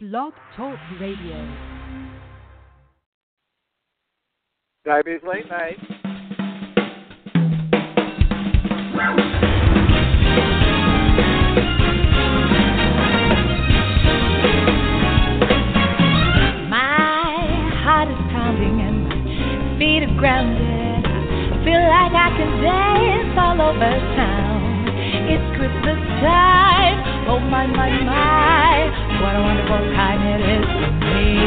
Blog Talk Radio. Diabetes Late Night. My heart is pounding and my feet are grounded. I feel like I can dance all over town. It's Christmas time. Oh my, my, my. What a wonderful time it is for me.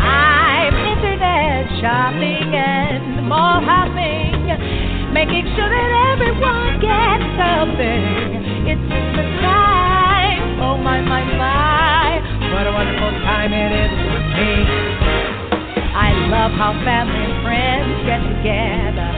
I'm internet shopping and mall hopping, making sure that everyone gets something. It's Christmas time. Oh my, my, my. What a wonderful time it is for me. I love how family and friends get together.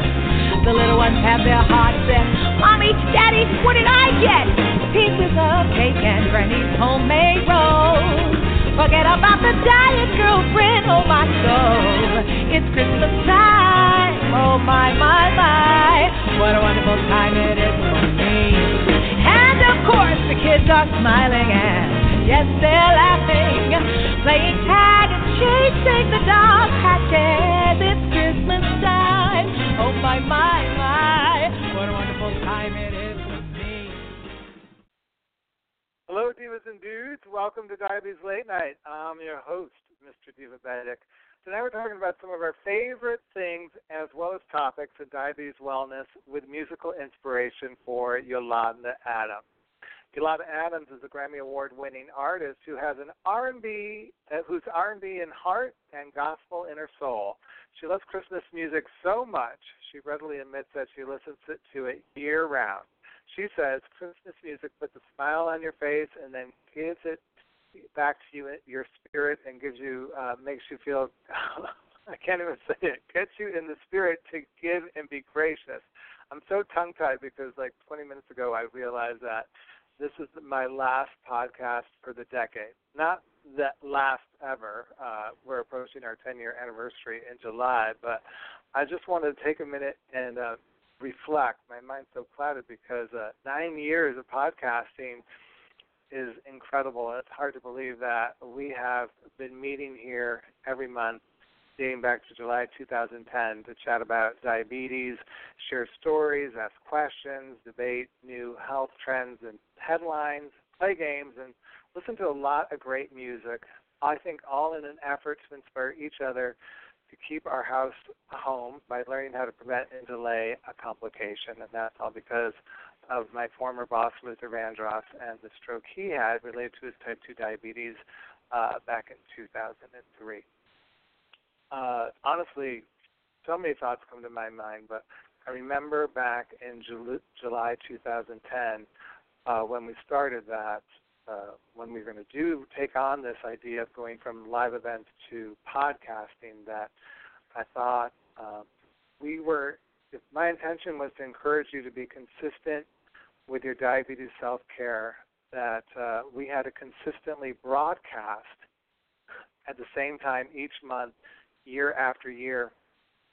The little ones have their hearts set. Mommy, Daddy, what did I get? Pieces of cake and Granny's homemade rolls. Forget about the diet girlfriend, oh my soul. It's Christmas time, oh my, my, my. What a wonderful time it is for me. And of course, the kids are smiling and yes, they're laughing. Playing tag and chasing the dog patches. It's Christmas oh my, my, my. What a wonderful time it is for me. Hello, divas and dudes. Welcome to Diabetes Late Night. I'm your host, Mr. Divabetic. Tonight we're talking about some of our favorite things as well as topics in diabetes wellness with musical inspiration for Yolanda Adams. Yolanda Adams is a Grammy Award-winning artist who has an R&B, uh, who's R&B in heart and gospel in her soul. She loves Christmas music so much she readily admits that she listens to it year-round. She says Christmas music puts a smile on your face and then gives it back to you, your spirit, and gives you, uh, makes you feel. I can't even say it. Gets you in the spirit to give and be gracious. I'm so tongue tied because like 20 minutes ago I realized that this is my last podcast for the decade. Not that last ever. Uh, we're approaching our 10 year anniversary in July, but I just wanted to take a minute and uh, reflect. My mind's so clouded because uh, nine years of podcasting is incredible. It's hard to believe that we have been meeting here every month dating back to July 2010 to chat about diabetes, share stories, ask questions, debate new health trends and headlines, play games, and listen to a lot of great music. I think all in an effort to inspire each other to keep our house home by learning how to prevent and delay a complication. And that's all because of my former boss, Luther Vandross, and the stroke he had related to his type 2 diabetes uh, back in 2003 uh, honestly, so many thoughts come to my mind, but I remember back in Jul- July 2010 uh, when we started that, uh, when we were going to do take on this idea of going from live events to podcasting, that I thought uh, we were. If my intention was to encourage you to be consistent with your diabetes self care, that uh, we had to consistently broadcast at the same time each month year after year,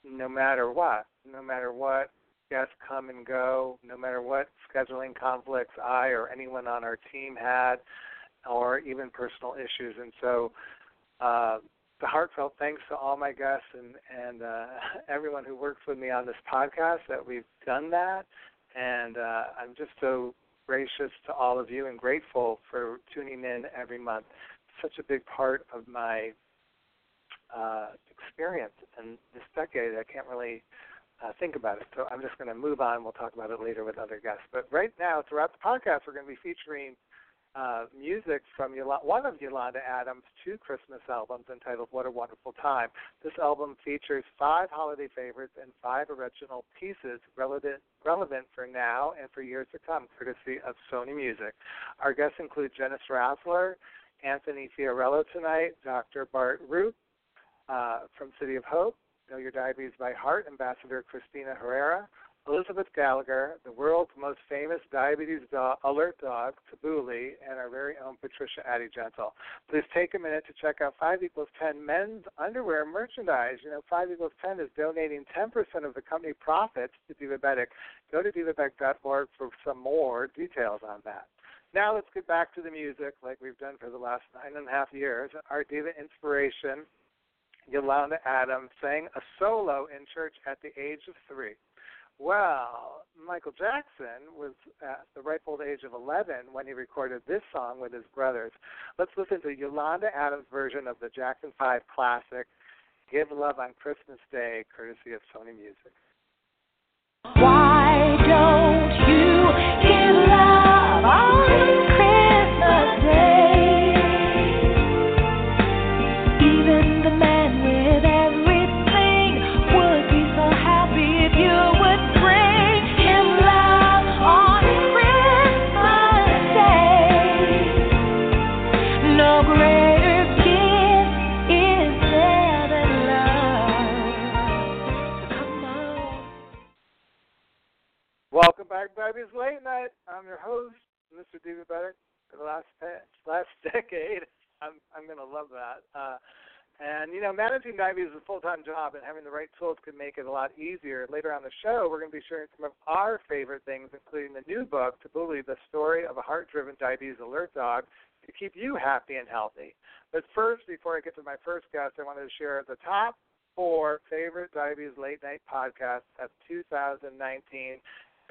no matter what, no matter what guests come and go, no matter what scheduling conflicts I or anyone on our team had, or even personal issues. And so, uh, the heartfelt thanks to all my guests and and uh, everyone who works with me on this podcast that we've done that. And uh, I'm just so gracious to all of you and grateful for tuning in every month. It's Such a big part of my uh, experience in this decade. I can't really uh, think about it. So I'm just going to move on. We'll talk about it later with other guests. But right now, throughout the podcast, we're going to be featuring uh, music from Yolanda, one of Yolanda Adams' two Christmas albums entitled What a Wonderful Time. This album features five holiday favorites and five original pieces relevant, relevant for now and for years to come, courtesy of Sony Music. Our guests include Janis Roszler, Anthony Fiorello tonight, Dr. Bart Roep, uh, from City of Hope, Know Your Diabetes by Heart, Ambassador Christina Herrera, Elizabeth Gallagher, the world's most famous diabetes alert dog, Tabuli, and our very own Patricia Addie-Gentle. Please take a minute to check out 5 equals 10 men's underwear merchandise. You know, 5 equals 10 is donating 10% of the company profits to Divabetic. Go to divabetic.org for some more details on that. Now let's get back to the music, like we've done for the last nine and a half years. Our diva inspiration, Yolanda Adams, sang a solo in church at the age of three. Well, Michael Jackson was at the ripe old age of 11 when he recorded this song with his brothers. Let's listen to Yolanda Adams' version of the Jackson 5 classic, Give Love on Christmas Day, courtesy of Sony Music. Why don't Welcome. Late night. I'm your host, Mr. Divabetic. For the last last decade, I'm I'm gonna love that. Uh, and you know, managing diabetes is a full-time job, and having the right tools can make it a lot easier. Later on the show, we're going to be sharing some of our favorite things, including the new book, Tabooly, the story of a heart-driven diabetes alert dog, to keep you happy and healthy. But first, before I get to my first guest, I wanted to share the top four favorite diabetes late night podcasts of 2019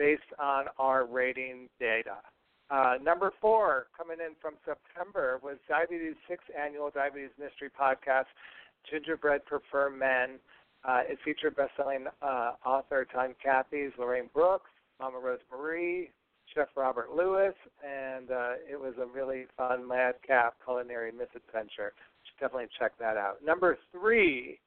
based on our rating data. Uh, number four, coming in from September, was Diabetes' sixth annual Diabetes Mystery Podcast, Gingerbread Firm Men. Uh, it featured best-selling uh, author Tom Cathy's Lorraine Brooks, Mama Rose Marie, Chef Robert Lewis, and uh, it was a really fun madcap culinary misadventure. You should definitely check that out. Number three,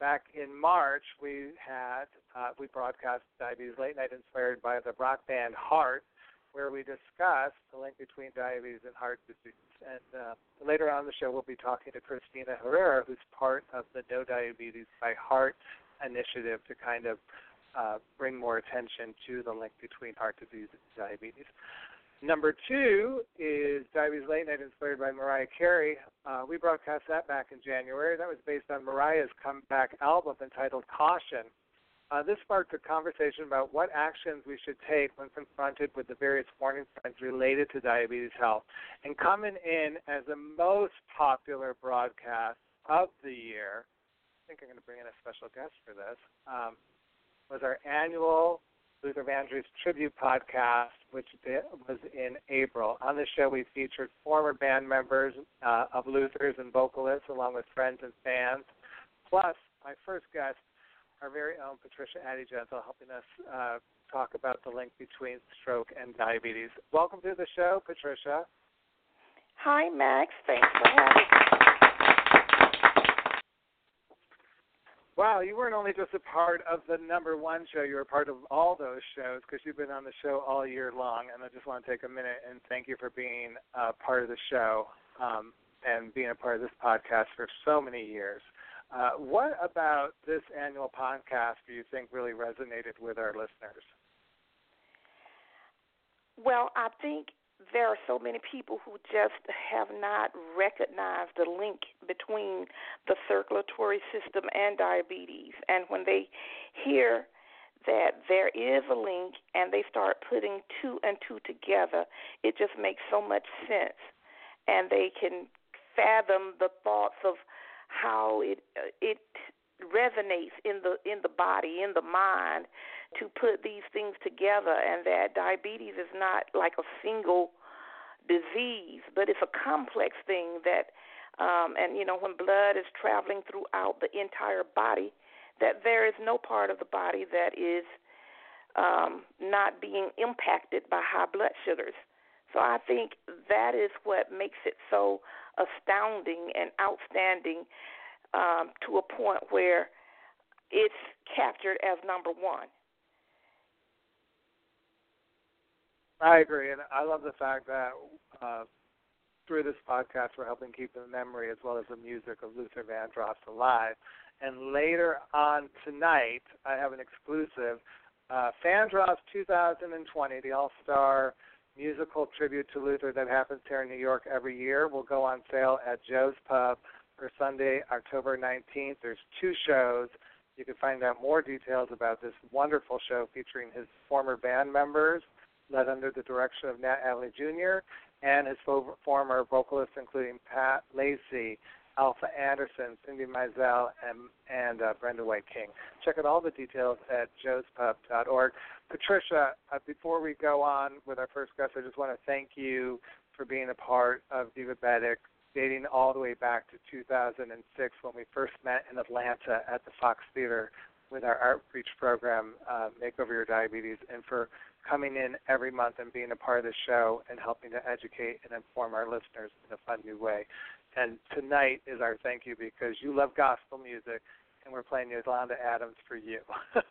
back in March, we had uh, we broadcast Diabetes Late Night inspired by the rock band Heart, where we discussed the link between diabetes and heart disease. And uh, later on in the show, we'll be talking to Christina Herrera, who's part of the Know Diabetes by Heart initiative to kind of uh, bring more attention to the link between heart disease and diabetes. Number two is Diabetes Late Night, inspired by Mariah Carey. Uh, we broadcast that back in January. That was based on Mariah's comeback album entitled Caution. Uh, this sparked a conversation about what actions we should take when confronted with the various warning signs related to diabetes health. And coming in as the most popular broadcast of the year, I think I'm going to bring in a special guest for this, um, was our annual Luther Vandross tribute podcast, which was in April. On the show, we featured former band members uh, of Luther's and vocalists, along with friends and fans. Plus, my first guest, our very own Patricia Addie-Gentle, helping us uh, talk about the link between stroke and diabetes. Welcome to the show, Patricia. Hi, Max. Thanks for having me. Wow, you weren't only just a part of the number one show, you were part of all those shows because you've been on the show all year long. And I just want to take a minute and thank you for being a part of the show um, and being a part of this podcast for so many years. Uh, what about this annual podcast do you think really resonated with our listeners? Well, I think there are so many people who just have not recognized the link between the circulatory system and diabetes. And when they hear that there is a link and they start putting two and two together, it just makes so much sense. And they can fathom the thoughts of how it uh, it resonates in the in the body, in the mind, to put these things together, and that diabetes is not like a single disease, but it's a complex thing that, um, and you know, when blood is traveling throughout the entire body, that there is no part of the body that is um, not being impacted by high blood sugars. So I think that is what makes it so astounding and outstanding um, to a point where it's captured as number one. I agree, and I love the fact that uh, through this podcast we're helping keep the memory as well as the music of Luther Vandross alive. And later on tonight, I have an exclusive uh, Vandross 2020, the All Star musical tribute to Luther that happens here in New York every year, will go on sale at Joe's Pub for Sunday, October 19th. There's two shows. You can find out more details about this wonderful show featuring his former band members led under the direction of Nat Adderley Jr. and his former vocalists, including Pat Lacey, Alfa Anderson, Cindy Mizelle, and, and uh, Brenda White King. Check out all the details at joespub.org. Patricia, uh, before we go on with our first guest, I just want to thank you for being a part of Diva Divabetic, dating all the way back to 2006 when we first met in Atlanta at the Fox Theater with our outreach program, uh, Make Over Your Diabetes, and for coming in every month and being a part of the show and helping to educate and inform our listeners in a fun new way. And tonight is our thank you because you love gospel music, and we're playing Yolanda Adams for you.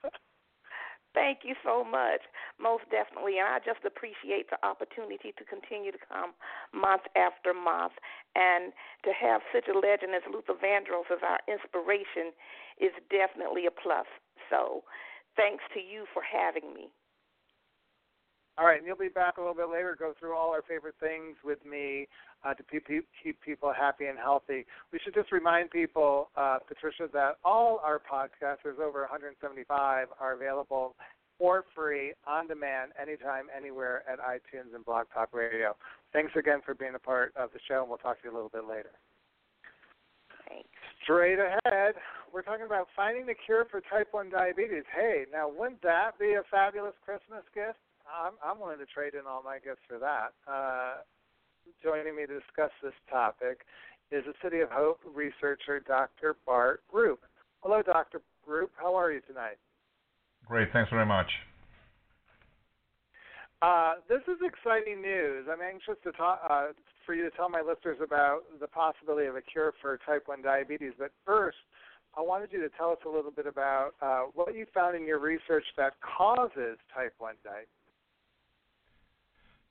Thank you so much. Most definitely. And I just appreciate the opportunity to continue to come month after month. And to have such a legend as Luther Vandross as our inspiration is definitely a plus. So thanks to you for having me. All right, and you'll be back a little bit later, go through all our favorite things with me uh, to keep, keep people happy and healthy. We should just remind people, uh, Patricia, that all our podcasts, there's over 175, are available for free, on demand, anytime, anywhere at iTunes and Blog Talk Radio. Thanks again for being a part of the show, and we'll talk to you a little bit later. Thanks. Straight ahead, we're talking about finding the cure for type 1 diabetes. Hey, now wouldn't that be a fabulous Christmas gift? I'm, I'm willing to trade in all my gifts for that. Uh, joining me to discuss this topic is the City of Hope researcher, Dr. Bart Roep. Hello, Dr. Group. How are you tonight? Great. Thanks very much. Uh, this is exciting news. I'm anxious to talk, uh, for you to tell my listeners about the possibility of a cure for type 1 diabetes. But first, I wanted you to tell us a little bit about uh, what you found in your research that causes type 1 diabetes.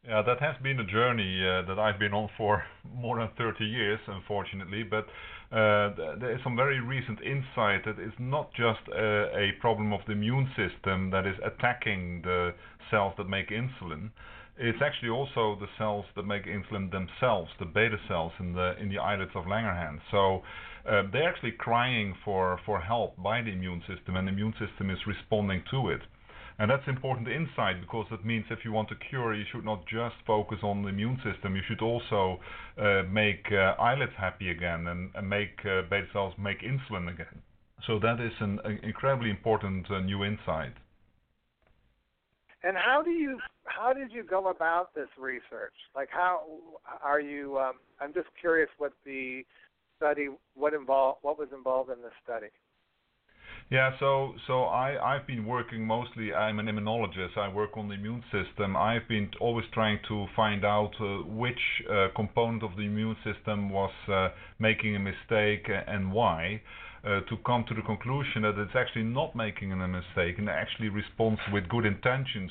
Yeah, that has been a journey uh, that I've been on for more than 30 years, unfortunately. But uh, there is some very recent insight that it's not just a, a, problem of the immune system that is attacking the cells that make insulin. It's actually also the cells that make insulin themselves, the beta cells in the in the islets of Langerhans. So uh, they're actually crying for for help by the immune system, and the immune system is responding to it. And that's important insight because that means if you want to cure, you should not just focus on the immune system. You should also uh, make uh, islets happy again and, and make uh, beta cells make insulin again. So that is an, incredibly important uh, new insight. And how do you how did you go about this research? Like how are you? Um, I'm just curious what the study what involved what was involved in the study. Yeah, so so I I've been working mostly. I'm an immunologist. I work on the immune system. I've been always trying to find out uh, which uh, component of the immune system was uh, making a mistake and why. Uh, to come to the conclusion that it's actually not making a mistake and actually responds with good intentions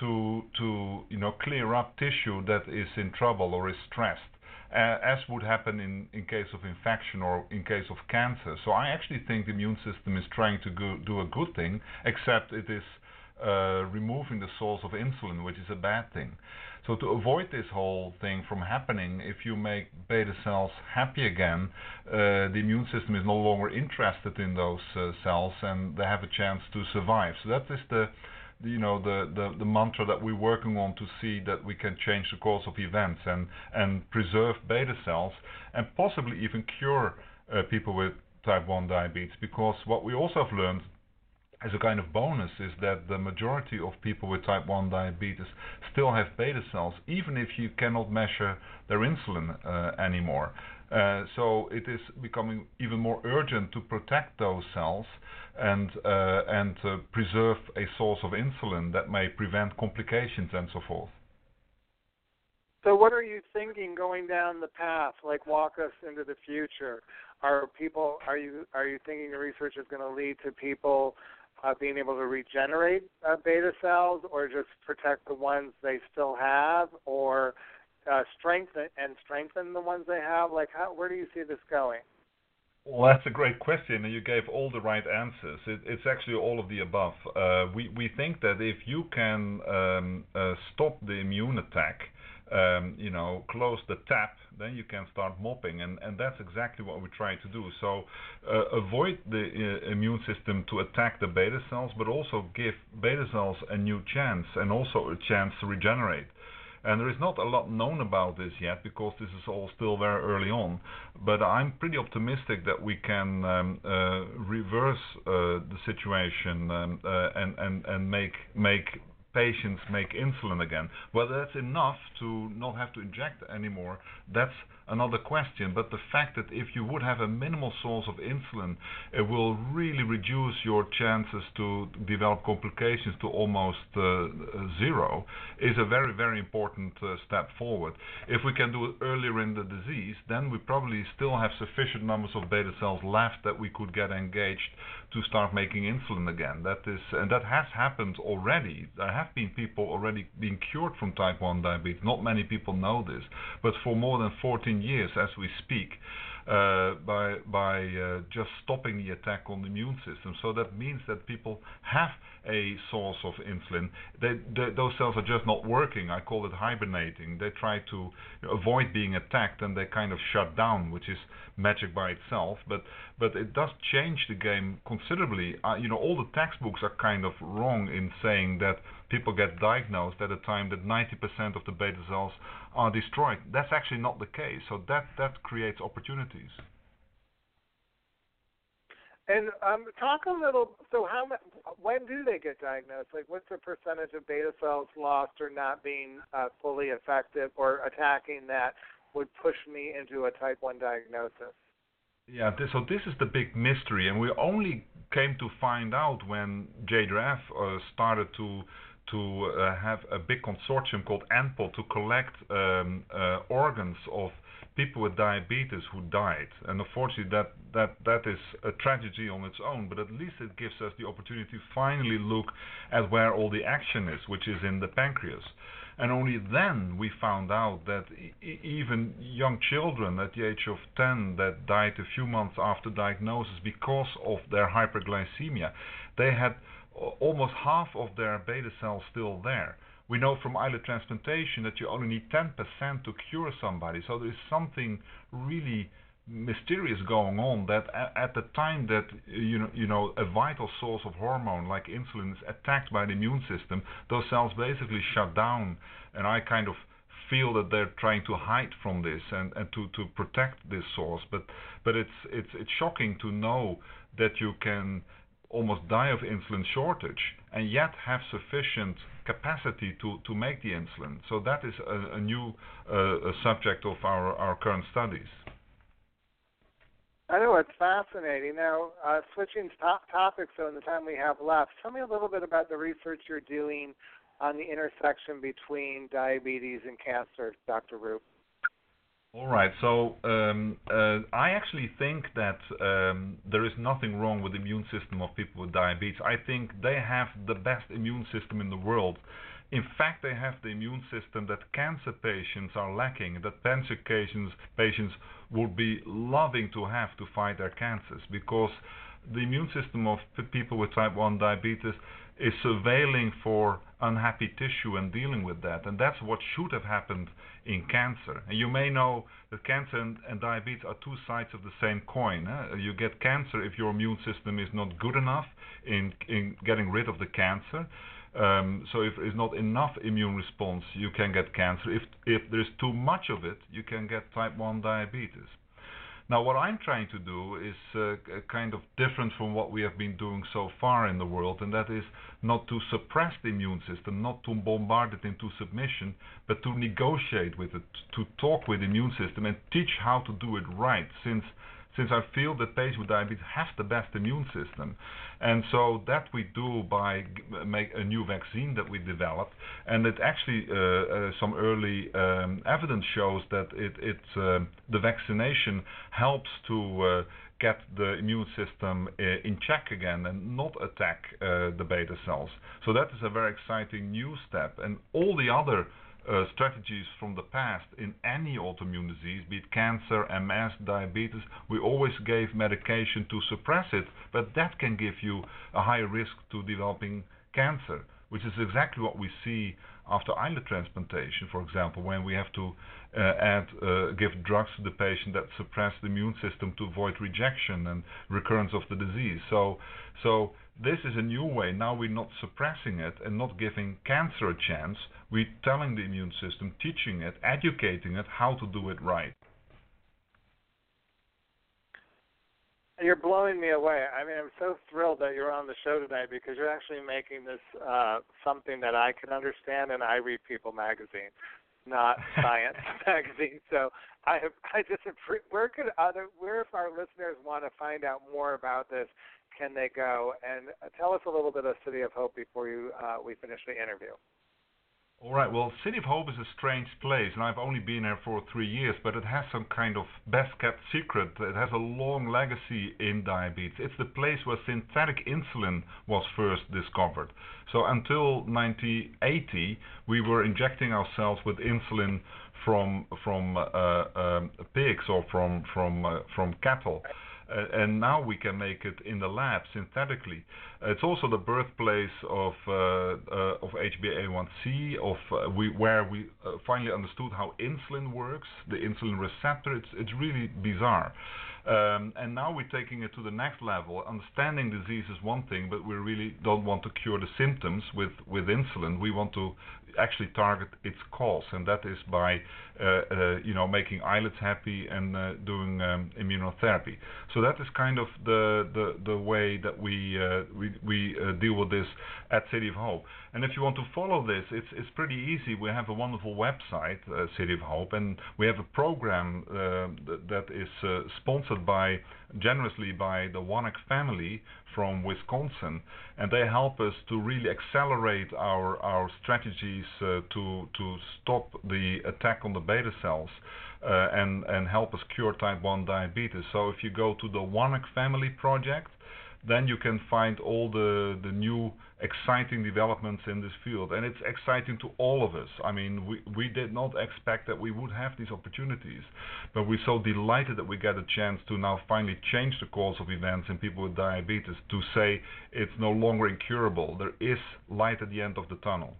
to to you know clear up tissue that is in trouble or is stressed as would happen in, in case of infection or in case of cancer. So I actually think the immune system is trying to go, do a good thing, except it is uh, removing the source of insulin, which is a bad thing. So to avoid this whole thing from happening, if you make beta cells happy again, uh, the immune system is no longer interested in those uh, cells and they have a chance to survive. So that is the you know the, the, the mantra that we're working on to see that we can change the course of events and and preserve beta cells and possibly even cure uh, people with type 1 diabetes. Because what we also have learned as a kind of bonus is that the majority of people with type 1 diabetes still have beta cells even if you cannot measure their insulin uh, anymore so it is becoming even more urgent to protect those cells and uh, and uh, preserve a source of insulin that may prevent complications and so forth. So, what are you thinking going down the path? Like, walk us into the future. Are people? Are you? Are you thinking the research is going to lead to people uh, being able to regenerate uh, beta cells, or just protect the ones they still have, or uh, strengthen and strengthen the ones they have? Like, how? Where do you see this going? Well, that's a great question, and you gave all the right answers. It, it's actually all of the above. Uh, we, we think that if you can um, uh, stop the immune attack, um, you know, close the tap, then you can start mopping, and, and that's exactly what we try to do. So uh, avoid the uh, immune system to attack the beta cells, but also give beta cells a new chance and also a chance to regenerate. And there is not a lot known about this yet because this is all still very early on. But I'm pretty optimistic that we can um, uh, reverse uh, the situation um, uh, and, and, and make, make patients make insulin again. Whether that's enough to not have to inject anymore, that's another question. But the fact that if you would have a minimal source of insulin, it will really reduce your chances to develop complications to almost uh, zero is a very, very important uh, step forward. If we can do it earlier in the disease, then we probably still have sufficient numbers of beta cells left that we could get engaged to start making insulin again. That is, and that has happened already. There have been people already being cured from type 1 diabetes. Not many people know this, but for more than 14 years as we speak uh, by by uh, just stopping the attack on the immune system. So that means that people have a source of insulin. They, they, those cells are just not working. I call it hibernating. They try to avoid being attacked and they kind of shut down, which is magic by itself. But but it does change the game considerably. Uh, you know, all the textbooks are kind of wrong in saying that people get diagnosed at a time that 90% of the beta cells are destroyed. That's actually not the case. So that that creates opportunities. And um, talk a little. So, how when do they get diagnosed? Like, what's the percentage of beta cells lost or not being uh, fully effective or attacking that would push me into a type one diagnosis? Yeah. This, so this is the big mystery, and we only came to find out when JDRF uh, started to to uh, have a big consortium called nPOD to collect um, uh, organs of people with diabetes who died. And unfortunately, that, that, that is a tragedy on its own, but at least it gives us the opportunity to finally look at where all the action is, which is in the pancreas. And only then we found out that e- even young children at the age of 10 that died a few months after diagnosis because of their hyperglycemia, they had almost half of their beta cells still there. We know from islet transplantation that you only need 10% to cure somebody. So there is something really mysterious going on that at the time that you know you know a vital source of hormone like insulin is attacked by the immune system those cells basically shut down and i kind of feel that they're trying to hide from this and, and to, to protect this source but but it's it's it's shocking to know that you can almost die of insulin shortage and yet have sufficient capacity to, to make the insulin. So that is a, a new uh, a subject of our, our current studies. I know it's fascinating. Now, uh, switching top topics, so in the time we have left, tell me a little bit about the research you're doing on the intersection between diabetes and cancer, Dr. Roep. All right. So um, uh, I actually think that um, there is nothing wrong with the immune system of people with diabetes. I think they have the best immune system in the world. In fact, they have the immune system that cancer patients are lacking, that cancer patients, patients would be loving to have to fight their cancers because the immune system of people with type 1 diabetes is surveilling for unhappy tissue and dealing with that. And that's what should have happened in cancer. And you may know that cancer and, and diabetes are two sides of the same coin. You get cancer if your immune system is not good enough in, in getting rid of the cancer. Um, so if there's not enough immune response, you can get cancer. If if there's too much of it, you can get type 1 diabetes. Now, what I'm trying to do is uh, kind of different from what we have been doing so far in the world, and that is not to suppress the immune system, not to bombard it into submission, but to negotiate with it, to talk with the immune system and teach how to do it right, since since I feel that patients with diabetes have the best immune system. And so that we do by make a new vaccine that we developed, and it actually uh, uh, some early um, evidence shows that it, it uh, the vaccination helps to uh, get the immune system uh, in check again and not attack uh, the beta cells. So that is a very exciting new step, and all the other uh, strategies from the past in any autoimmune disease, be it cancer, MS, diabetes, we always gave medication to suppress it, but that can give you a higher risk to developing cancer, which is exactly what we see after islet transplantation, for example, when we have to uh, add, uh, give drugs to the patient that suppress the immune system to avoid rejection and recurrence of the disease. So, so this is a new way. Now we're not suppressing it and not giving cancer a chance. We're telling the immune system, teaching it, educating it how to do it right. You're blowing me away. I mean, I'm so thrilled that you're on the show tonight because you're actually making this uh, something that I can understand, and I read People magazine, not Science magazine. So I have, I just where could other where if our listeners want to find out more about this, can they go? And tell us a little bit of City of Hope before you uh, we finish the interview. All right. Well, City of Hope is a strange place, and I've only been there for three years, but it has some kind of best kept secret. It has a long legacy in diabetes. It's the place where synthetic insulin was first discovered. So until 1980, we were injecting ourselves with insulin from from uh, um, pigs or from from uh, from cattle. Uh, and now we can make it in the lab synthetically. It's also the birthplace of uh, uh, of HbA1c, of we where we finally understood how insulin works, the insulin receptor. It's it's really bizarre. Um, and now we're taking it to the next level. Understanding disease is one thing, but we really don't want to cure the symptoms with, with insulin. We want to actually target its cause, and that is by uh, uh, you know making islets happy and uh, doing um, immunotherapy. So that is kind of the the, the way that we we, we deal with this at City of Hope. And if you want to follow this, it's it's pretty easy. We have a wonderful website, City of Hope, and we have a program th- that is sponsored by generously by the Wanek family from Wisconsin, and they help us to really accelerate our our strategies uh, to to stop the attack on the beta cells. Uh, and and help us cure type 1 diabetes. So if you go to the Wanek Family Project, then you can find all the the new exciting developments in this field, and it's exciting to all of us. I mean, we we did not expect that we would have these opportunities, but we're so delighted that we get a chance to now finally change the course of events in people with diabetes to say it's no longer incurable. There is light at the end of the tunnel.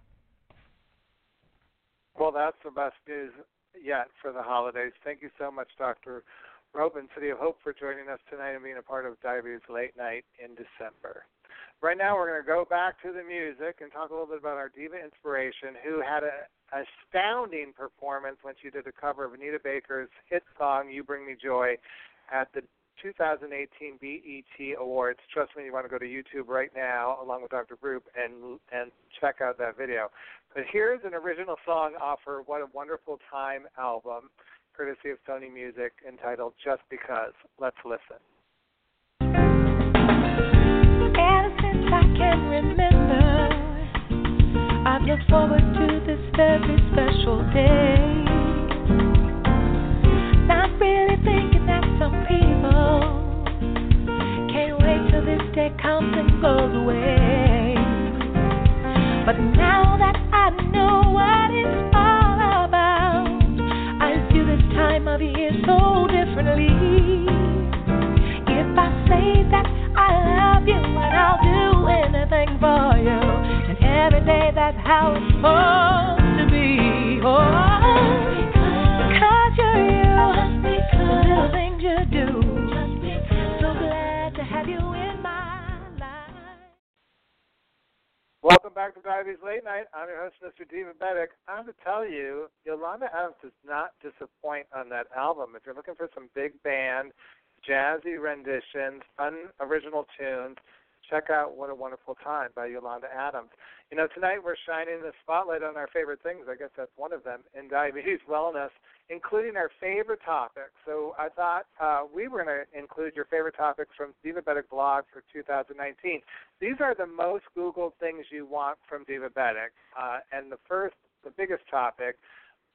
Well, that's the best news yet for the holidays. Thank you so much, Dr. Robin, City of Hope, for joining us tonight and being a part of Diabetes Late Night in December. Right now, we're going to go back to the music and talk a little bit about our diva inspiration, who had an astounding performance when she did a cover of Anita Baker's hit song "You Bring Me Joy" at the 2018 BET Awards. Trust me, you want to go to YouTube right now, along with Dr. Roep, and and check out that video. But here's an original song off her "What a Wonderful Time" album, courtesy of Sony Music, entitled "Just Because." Let's listen. Can remember. I've looked forward to this very special day. Not really thinking that some people can't wait till this day comes and goes away. But now that's how it's supposed to be. Oh, because you're you. The little things you do. So glad to have you in my life. Welcome back to Diabetes Late Night. I'm your host, Mr. Divabetic. I have to tell you, Yolanda Adams does not disappoint on that album. If you're looking for some big band jazzy renditions, fun original tunes. Check out What a Wonderful Time by Yolanda Adams. You know, tonight we're shining the spotlight on our favorite things. I guess that's one of them in diabetes wellness, including our favorite topics. So I thought uh, we were going to include your favorite topics from Divabetic blog for 2019. These are the most Googled things you want from Divabetic. Uh, and the first, the biggest topic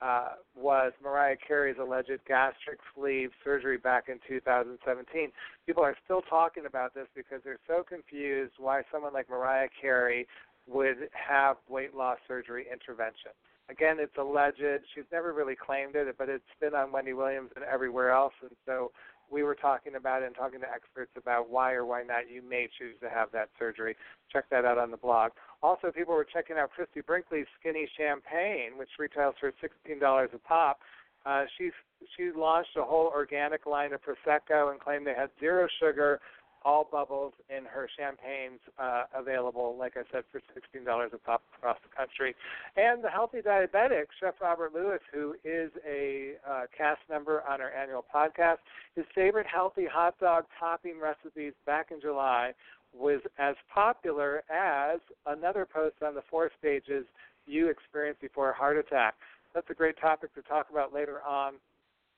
uh, was Mariah Carey's alleged gastric sleeve surgery back in 2017. People are still talking about this because they're so confused why someone like Mariah Carey would have weight loss surgery intervention. Again, it's alleged. She's never really claimed it, but it's been on Wendy Williams and everywhere else, and so we were talking about it and talking to experts about why or why not you may choose to have that surgery. Check that out on the blog. Also, people were checking out Christie Brinkley's Skinny Champagne, which retails for $16 a pop. Uh, she's she launched a whole organic line of prosecco and claimed they had zero sugar, all bubbles in her champagnes uh, available, like I said, for $16 a pop across the country. And the Healthy Diabetic, Chef Robert Lewis, who is a uh, cast member on our annual podcast, his favorite healthy hot dog topping recipes back in July was as popular as another post on the four stages you experienced before a heart attack. That's a great topic to talk about later on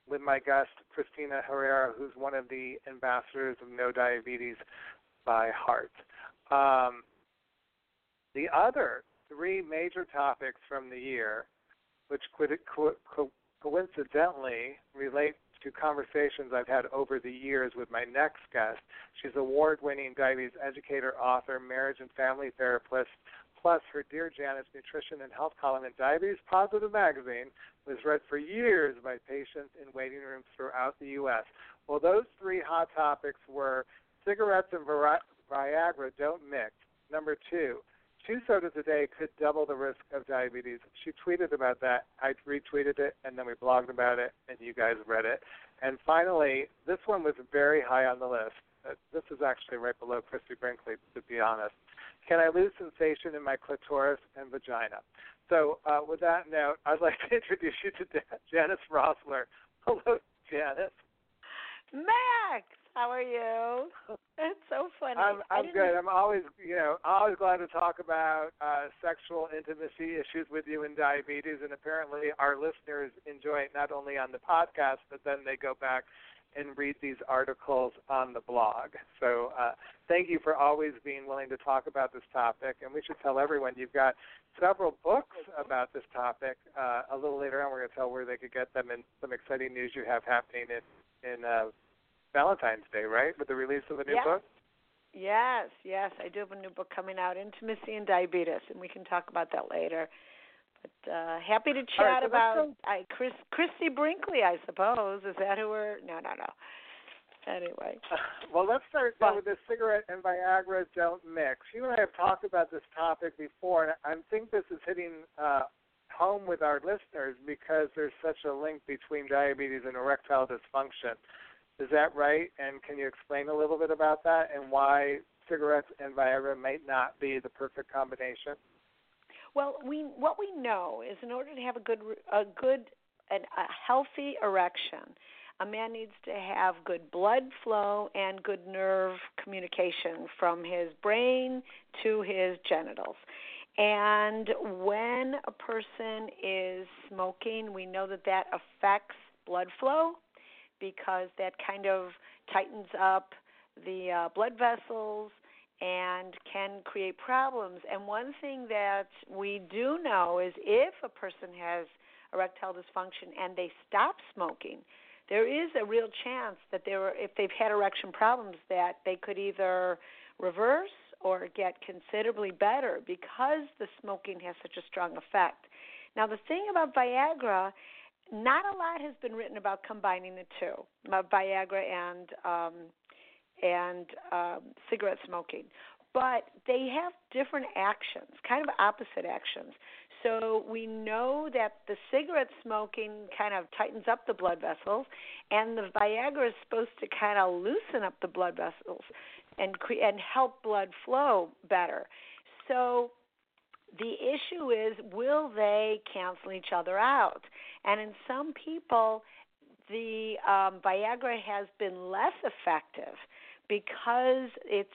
with my guest, Christina Herrera, who's one of the ambassadors of Know Diabetes by Heart. Um, the other three major topics from the year, which co- co- coincidentally relate to conversations I've had over the years with my next guest. She's award winning diabetes educator, author, marriage and family therapist, Plus, her Dear Janis nutrition and health column in Diabetes Positive magazine was read for years by patients in waiting rooms throughout the U.S. Well, those three hot topics were cigarettes and Viagra don't mix. Number two, two sodas a day could double the risk of diabetes. She tweeted about that. I retweeted it, and then we blogged about it, and you guys read it. And finally, this one was very high on the list. Uh, this is actually right below Christie Brinkley, to be honest. Can I lose sensation in my clitoris and vagina? So, uh, with that note, I'd like to introduce you to Janis Roszler. Hello, Janis. Max, how are you? That's so funny. I'm I'm good. I'm always you know always glad to talk about uh, sexual intimacy issues with you and diabetes, and apparently our listeners enjoy it not only on the podcast, but then they go back and read these articles on the blog. So uh, thank you for always being willing to talk about this topic. And we should tell everyone you've got several books about this topic. Uh, a little later on, we're going to tell where they could get them and some exciting news you have happening in in uh, Valentine's Day, right? With the release of a new yes. book. Yes, yes, I do have a new book coming out, Intimacy and Diabetes, and we can talk about that later. But uh, happy to chat right, so about I, Chris Christie Brinkley, I suppose. Is that who we're? No, no, no. Anyway. well, let's start but, with the cigarette and Viagra don't mix. You and I have talked about this topic before, and I think this is hitting uh, home with our listeners because there's such a link between diabetes and erectile dysfunction. Is that right? And can you explain a little bit about that and why cigarettes and Viagra might not be the perfect combination? Well, we what we know is in order to have a good a good and a healthy erection, a man needs to have good blood flow and good nerve communication from his brain to his genitals. And when a person is smoking, we know that that affects blood flow because that kind of tightens up the uh, blood vessels and can create problems. And one thing that we do know is if a person has erectile dysfunction and they stop smoking, there is a real chance that there, if they've had erection problems, that they could either reverse or get considerably better because the smoking has such a strong effect. Now, the thing about Viagra, not a lot has been written about combining the two, Viagra and um, and um, cigarette smoking. But they have different actions, kind of opposite actions. So we know that the cigarette smoking kind of tightens up the blood vessels, and the Viagra is supposed to kind of loosen up the blood vessels and cre- and help blood flow better. So the issue is will they cancel each other out? And in some people, the um, Viagra has been less effective because it's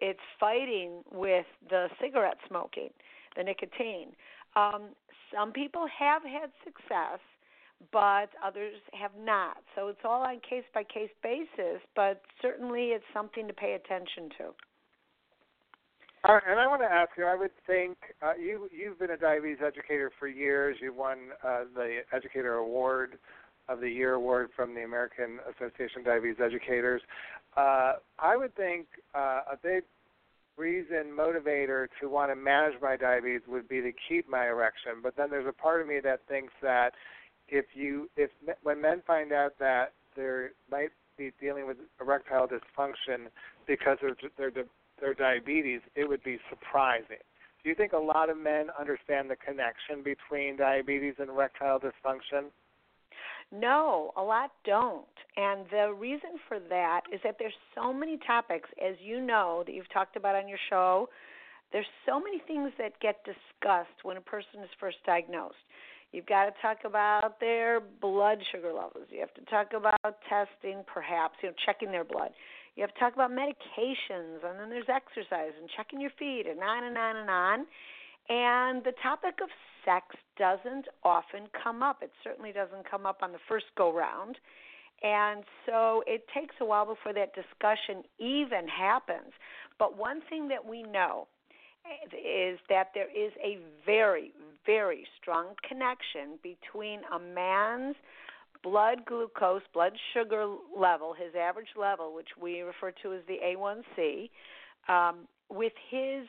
it's fighting with the cigarette smoking, the nicotine. Um, some people have had success, but others have not. So it's all on case by case basis, but certainly it's something to pay attention to. Uh, and I want to ask you. I would think uh, you you've been a diabetes educator for years. You won uh, the Educator Award of the Year award from the American Association of Diabetes Educators. Uh, I would think uh, a big reason motivator to want to manage my diabetes would be to keep my erection. But then there's a part of me that thinks that if you if when men find out that there might be be dealing with erectile dysfunction because of their their diabetes, it would be surprising. Do you think a lot of men understand the connection between diabetes and erectile dysfunction? No, a lot don't. And the reason for that is that there's so many topics, as you know, that you've talked about on your show. There's so many things that get discussed when a person is first diagnosed. You've got to talk about their blood sugar levels. You have to talk about testing, perhaps, you know, checking their blood. You have to talk about medications, and then there's exercise and checking your feet, and on and on and on. And the topic of sex doesn't often come up. It certainly doesn't come up on the first go round. And so it takes a while before that discussion even happens. But one thing that we know eh, is that there is a very, very strong connection between a man's blood glucose, blood sugar level, his average level, which we refer to as the A1C, um, with his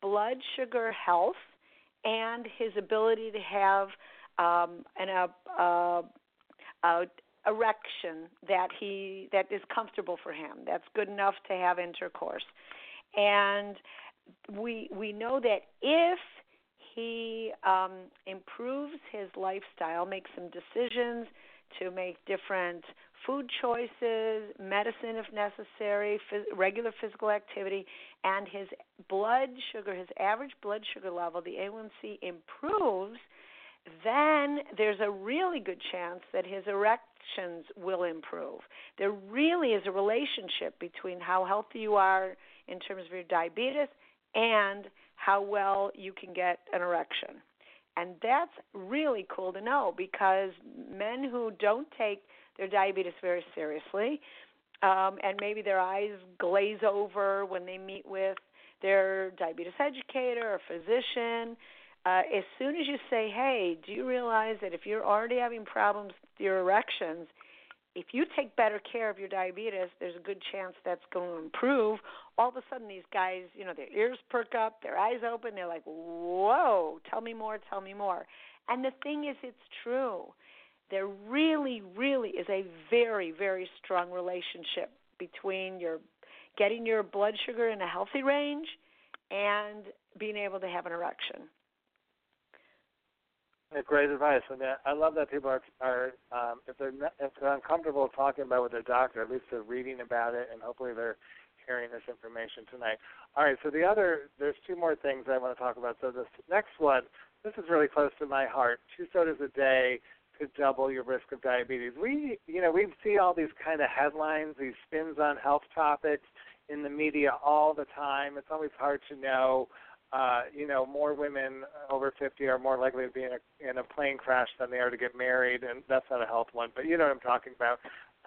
blood sugar health and his ability to have um, an uh, uh, uh, erection that he that is comfortable for him. That's good enough to have intercourse, and we we know that if he um, improves his lifestyle, makes some decisions to make different food choices, medicine if necessary, phys- regular physical activity, and his blood sugar, his average blood sugar level, the A1C improves, then there's a really good chance that his erections will improve. There really is a relationship between how healthy you are in terms of your diabetes and how well you can get an erection. And that's really cool to know because men who don't take their diabetes very seriously, um, and maybe their eyes glaze over when they meet with their diabetes educator or physician. Uh, as soon as you say, "Hey, do you realize that if you're already having problems with your erections, if you take better care of your diabetes, there's a good chance that's going to improve. All of a sudden, these guys, you know, their ears perk up, their eyes open, they're like, whoa, tell me more, tell me more. And the thing is, it's true. There really, really is a very, very strong relationship between your getting your blood sugar in a healthy range and being able to have an erection. Great advice, and I love that people are are um, if they're not, if they're uncomfortable talking about with their doctor, at least they're reading about it, and hopefully they're hearing this information tonight. All right, so the other there's two more things I want to talk about. So this next one, this is really close to my heart. Two sodas a day could double your risk of diabetes. We you know we see all these kind of headlines, these spins on health topics in the media all the time. It's always hard to know uh, you know, more women over 50 are more likely to be in a, in a plane crash than they are to get married, and that's not a health one, but you know what I'm talking about.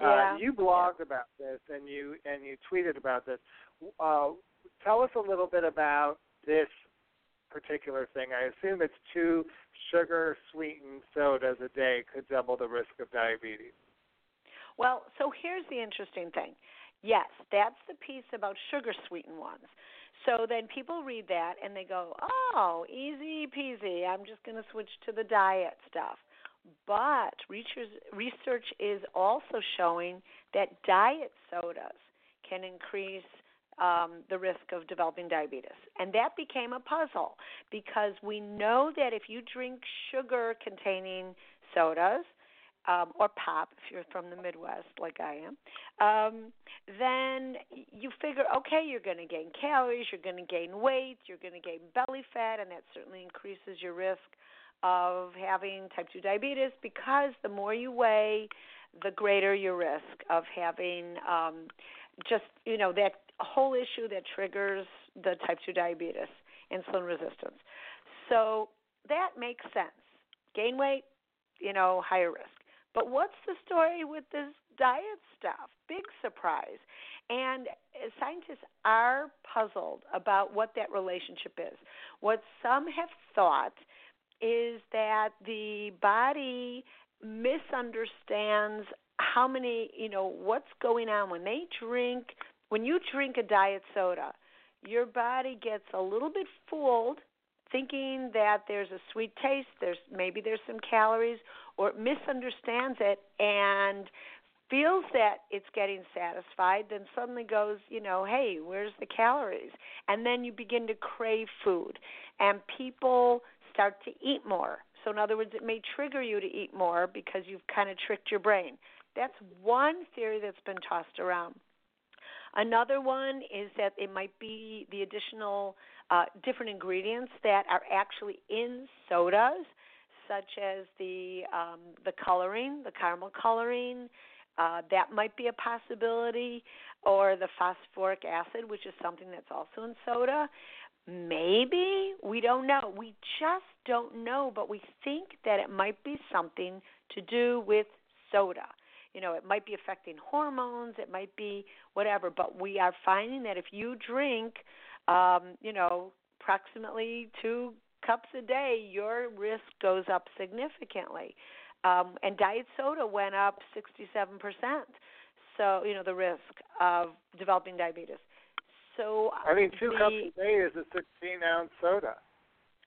Uh, yeah. Uh, you blogged yeah. about this and you and you tweeted about this. Uh, tell us a little bit about this particular thing. I assume it's two sugar sweetened sodas a day could double the risk of diabetes. Well, so here's the interesting thing. Yes, that's the piece about sugar sweetened ones. So then people read that and they go, "Oh, easy peasy. I'm just going to switch to the diet stuff." But research is also showing that diet sodas can increase um, the risk of developing diabetes. And that became a puzzle because we know that if you drink sugar containing sodas, um, or pop if you're from the Midwest like I am, um, then you figure, okay, you're going to gain calories, you're going to gain weight, you're going to gain belly fat, and that certainly increases your risk of having type 2 diabetes because the more you weigh, the greater your risk of having um, just, you know, that whole issue that triggers the type 2 diabetes, insulin resistance. So that makes sense. Gain weight, you know, higher risk. But what's the story with this diet stuff? Big surprise. And scientists are puzzled about what that relationship is. What some have thought is that the body misunderstands how many, you know, what's going on when they drink, when you drink a diet soda, your body gets a little bit fooled thinking that there's a sweet taste, there's maybe there's some calories, or misunderstands it and feels that it's getting satisfied, then suddenly goes, you know, hey, where's the calories? And then you begin to crave food. And people start to eat more. So, in other words, it may trigger you to eat more because you've kind of tricked your brain. That's one theory that's been tossed around. Another one is that it might be the additional uh, different ingredients that are actually in sodas, such as the um, the coloring, the caramel coloring. Uh, that might be a possibility, or the phosphoric acid, which is something that's also in soda. Maybe we don't know. We just don't know, but we think that it might be something to do with soda. You know, it might be affecting hormones, it might be whatever, but we are finding that if you drink um, you know, approximately 2 cups a day, your risk goes up significantly. Um, and diet soda went up 67%. So, you know, the risk of developing diabetes. So I mean, two the, cups a day is a 16 ounce soda.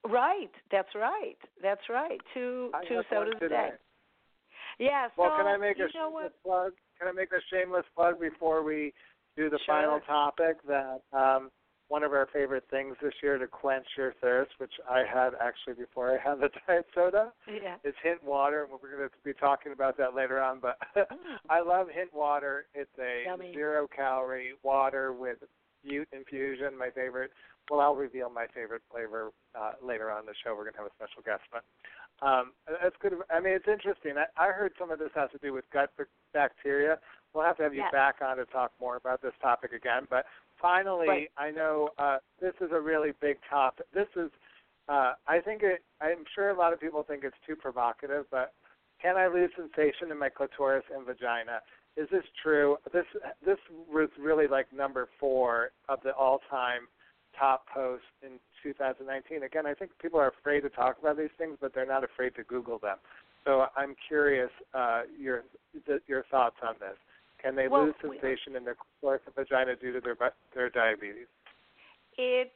Right. That's right. That's right. Two I two sodas a day. Yeah. Well, so can I make a shameless plug? Can I make a shameless plug before we do the Sure. final topic? That um, one of our favorite things this year to quench your thirst, which I had actually before I had the diet soda, Yeah. is Hint Water. and We're going to be talking about that later on. But I love Hint Water. It's a Yummy. zero calorie water with Butte infusion. My favorite. Well, I'll reveal my favorite flavor uh, later on in the show. We're going to have a special guest, but um, that's good. I mean, it's interesting. I, I heard some of this has to do with gut bacteria. We'll have to have you Yes. back on to talk more about this topic again. But finally, Right. I know uh, this is a really big topic. This is, uh, I think it. I'm sure a lot of people think it's too provocative, but can I lose sensation in my clitoris and vagina? Is this true? This this was really like number four of the all-time top posts in 2019. Again, I think people are afraid to talk about these things, but they're not afraid to Google them. So I'm curious uh, your th- your thoughts on this. Can they Well, lose we- sensation in their clitoris and vagina due to their their diabetes? it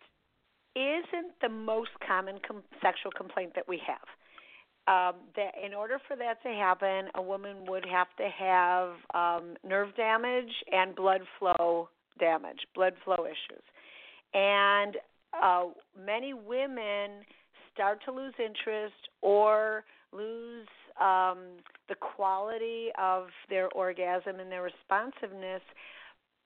isn't the most common com- sexual complaint that we have. Um, that in order for that to happen, a woman would have to have um, nerve damage and blood flow damage, blood flow issues. And uh, many women start to lose interest or lose um, the quality of their orgasm and their responsiveness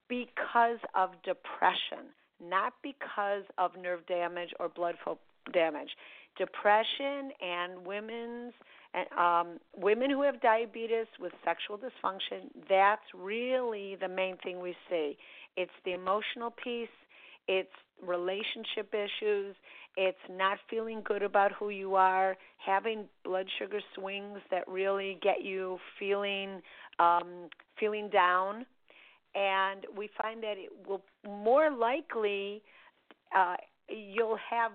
because of depression, not because of nerve damage or blood flow damage. Depression and women's and um, women who have diabetes with sexual dysfunction. That's really the main thing we see. It's the emotional piece. It's relationship issues. It's not feeling good about who you are, having blood sugar swings that really get you feeling um, feeling down, and we find that it will more likely uh, you'll have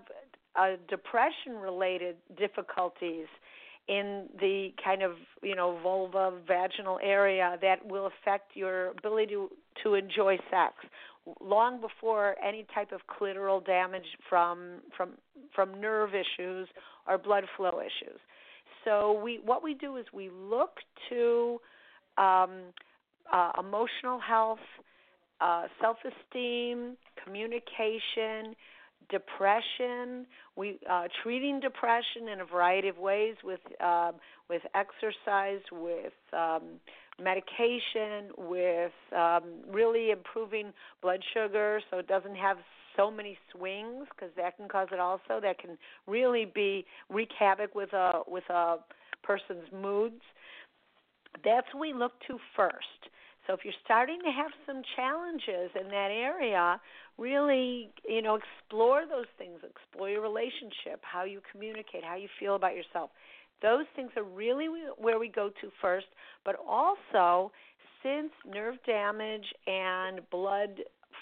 uh, depression related difficulties in the kind of you know vulva vaginal area that will affect your ability to to enjoy sex. Long before any type of clitoral damage from from from nerve issues or blood flow issues. So we what we do is we look to um, uh, emotional health uh, self-esteem communication depression. We uh, treating depression in a variety of ways with um, with exercise, with um, medication, with um, really improving blood sugar so it doesn't have so many swings because that can cause it also. That can really be wreak havoc with a with a person's moods. That's what we look to first. So if you're starting to have some challenges in that area, really, you know, explore those things. Explore your relationship, how you communicate, how you feel about yourself. Those things are really where we go to first, but also since nerve damage and blood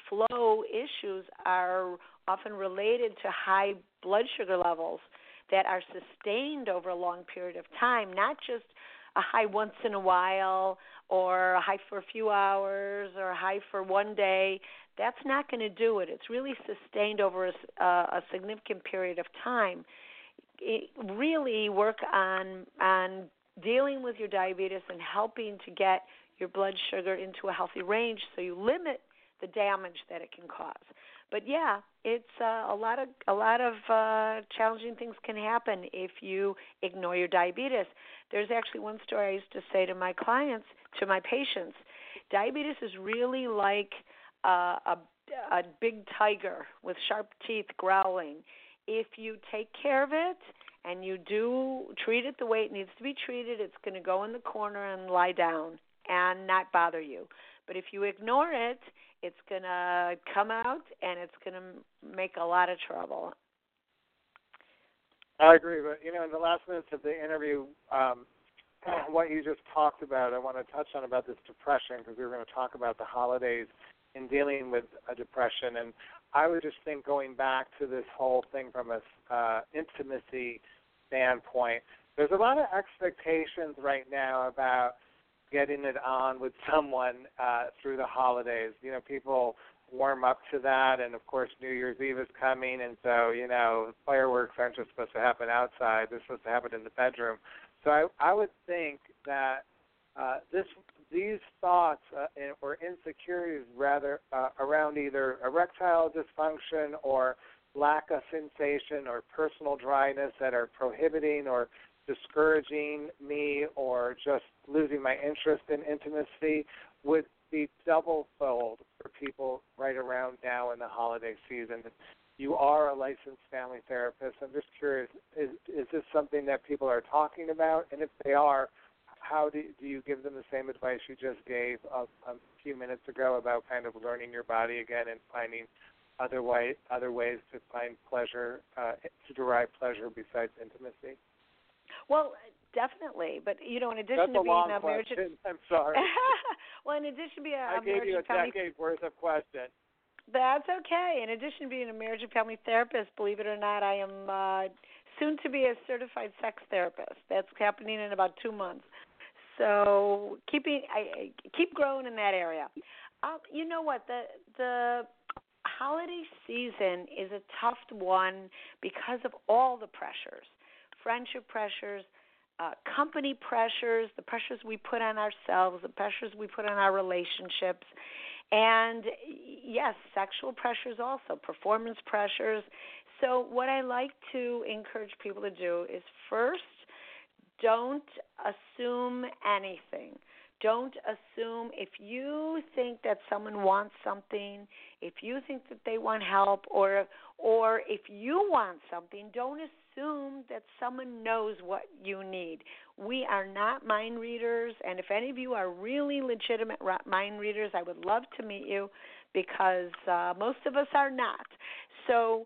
flow issues are often related to high blood sugar levels that are sustained over a long period of time, not just a high once in a while or a high for a few hours or a high for one day. That's not going to do it. It's really sustained over a, a significant period of time. It, really work on on dealing with your diabetes and helping to get your blood sugar into a healthy range so you limit the damage that it can cause. But yeah, it's uh, a lot of a lot of uh, challenging things can happen if you ignore your diabetes. There's actually one story I used to say to my clients, to my patients, diabetes is really like uh, a a big tiger with sharp teeth growling. If you take care of it and you do treat it the way it needs to be treated, it's going to go in the corner and lie down and not bother you. But if you ignore it, it's going to come out and it's going to make a lot of trouble. I agree, but you know, in the last minutes of the interview, um, what you just talked about, I want to touch on about this depression because we were going to talk about the holidays in dealing with a depression, and I would just think going back to this whole thing from a uh, intimacy standpoint. There's a lot of expectations right now about getting it on with someone uh, through the holidays. You know, people warm up to that, and of course, New Year's Eve is coming, and so you know, fireworks aren't just supposed to happen outside; they're supposed to happen in the bedroom. So I, I would think that uh, this these thoughts uh, or insecurities rather uh, around either erectile dysfunction or lack of sensation or personal dryness that are prohibiting or discouraging me or just losing my interest in intimacy would be double fold for people right around now in the holiday season. You are a licensed family therapist. I'm just curious, is is this something that people are talking about? And if they are, how do do you give them the same advice you just gave a, a few minutes ago about kind of learning your body again and finding other way other ways to find pleasure uh, to derive pleasure besides intimacy? Well, definitely. But you know, in addition That's to a being a marriage, question. I'm sorry. well, in addition to being a, I gave marriage you a family, decade worth of question. that's okay. In addition to being a marriage and family therapist, believe it or not, I am uh, soon to be a certified sex therapist. That's happening in about two months. So keeping, I, I keep growing in that area. Um, you know what the the holiday season is a tough one because of all the pressures friendship pressures, uh, company pressures, the pressures we put on ourselves, the pressures we put on our relationships, and yes, sexual pressures also, performance pressures. So, what I like to encourage people to do is first, don't assume anything. Don't assume if you think that someone wants something, if you think that they want help, or or if you want something, don't assume that someone knows what you need. We are not mind readers, and if any of you are really legitimate mind readers, I would love to meet you because uh, most of us are not. So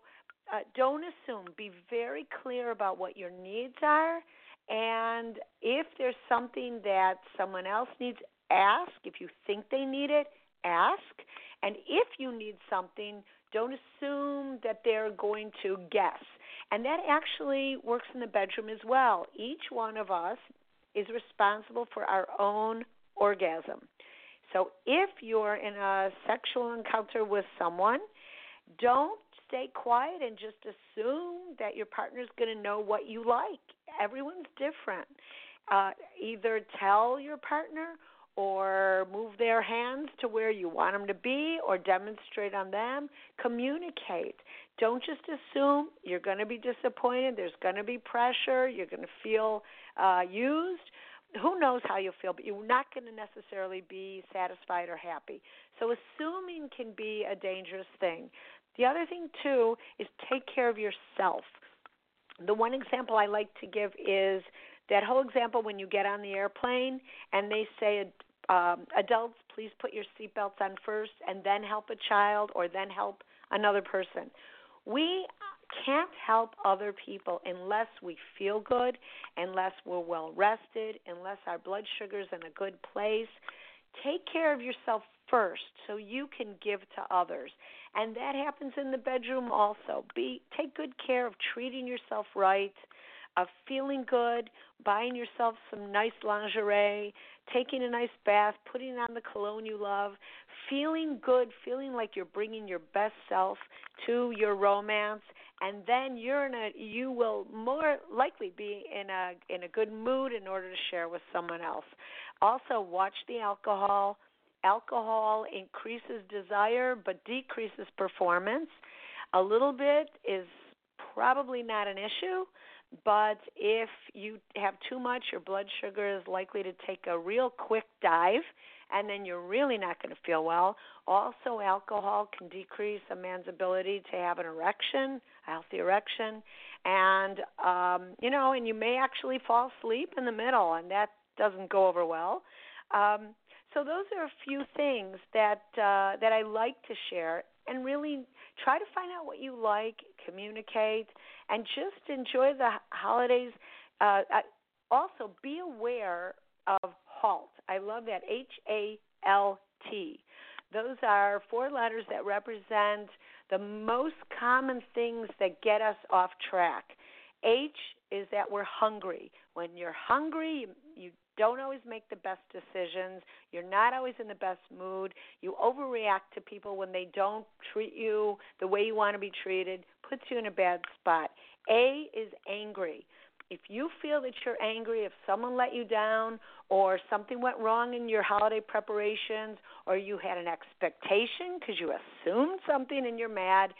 uh, don't assume. Be very clear about what your needs are. And if there's something that someone else needs, ask. If you think they need it, ask. And if you need something, don't assume that they're going to guess. And that actually works in the bedroom as well. Each one of us is responsible for our own orgasm. So if you're in a sexual encounter with someone, don't stay quiet and just assume that your partner's going to know what you like. Everyone's different. Uh, either tell your partner or move their hands to where you want them to be or demonstrate on them. Communicate. Don't just assume you're going to be disappointed. There's going to be pressure. You're going to feel uh, used. Who knows how you'll feel, but you're not going to necessarily be satisfied or happy. So, assuming can be a dangerous thing. The other thing, too, is take care of yourself. The one example I like to give is that whole example when you get on the airplane and they say, um, adults, please put your seatbelts on first and then help a child or then help another person. We can't help other people unless we feel good, unless we're well rested, unless our blood sugar's in a good place. Take care of yourself first so you can give to others. And that happens in the bedroom also. Be take good care of treating yourself right, of feeling good, buying yourself some nice lingerie, taking a nice bath, putting on the cologne you love, feeling good, feeling like you're bringing your best self to your romance, and then you're in a you will more likely be in a in a good mood in order to share with someone else. Also, watch the alcohol. Alcohol increases desire but decreases performance. A little bit is probably not an issue, but if you have too much, your blood sugar is likely to take a real quick dive, and then you're really not going to feel well. Also, alcohol can decrease a man's ability to have an erection, a healthy erection, and um, you know, and you may actually fall asleep in the middle, and that doesn't go over well. Um, so those are a few things that uh, that I like to share, and really try to find out what you like, communicate, and just enjoy the holidays. Uh, also, be aware of HALT. I love that H A L T. Those are four letters that represent the most common things that get us off track. H is that we're hungry. When you're hungry, don't always make the best decisions. You're not always in the best mood. You overreact to people when they don't treat you the way you want to be treated, puts you in a bad spot. A is angry. If you feel that you're angry if someone let you down or something went wrong in your holiday preparations or you had an expectation because you assumed something and you're mad,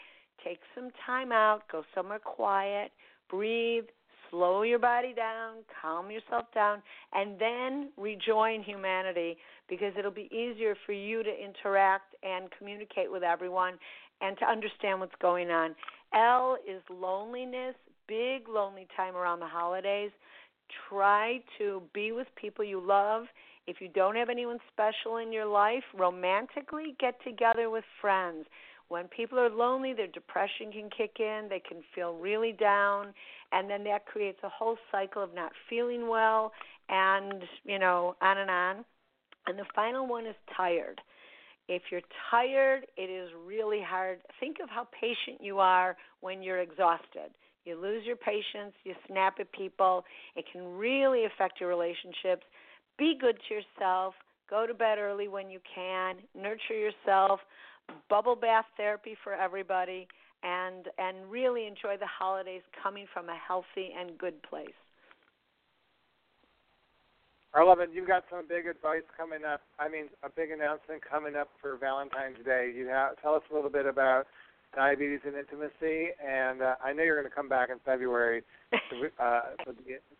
take some time out, go somewhere quiet, breathe, slow your body down, calm yourself down, and then rejoin humanity because it'll be easier for you to interact and communicate with everyone and to understand what's going on. L is loneliness, big lonely time around the holidays. Try to be with people you love. If you don't have anyone special in your life, romantically get together with friends. When people are lonely, their depression can kick in, they can feel really down, and then that creates a whole cycle of not feeling well and, you know, on and on. And the final one is tired. If you're tired, it is really hard. Think of how patient you are when you're exhausted. You lose your patience, you snap at people. It can really affect your relationships. Be good to yourself. Go to bed early when you can. Nurture yourself bubble bath therapy for everybody and and really enjoy the holidays coming from a healthy and good place. I love it. you've got some big advice coming up. I mean, a big announcement coming up for Valentine's Day. You have, tell us a little bit about diabetes and intimacy, and uh, I know you're going to come back in February. uh, but,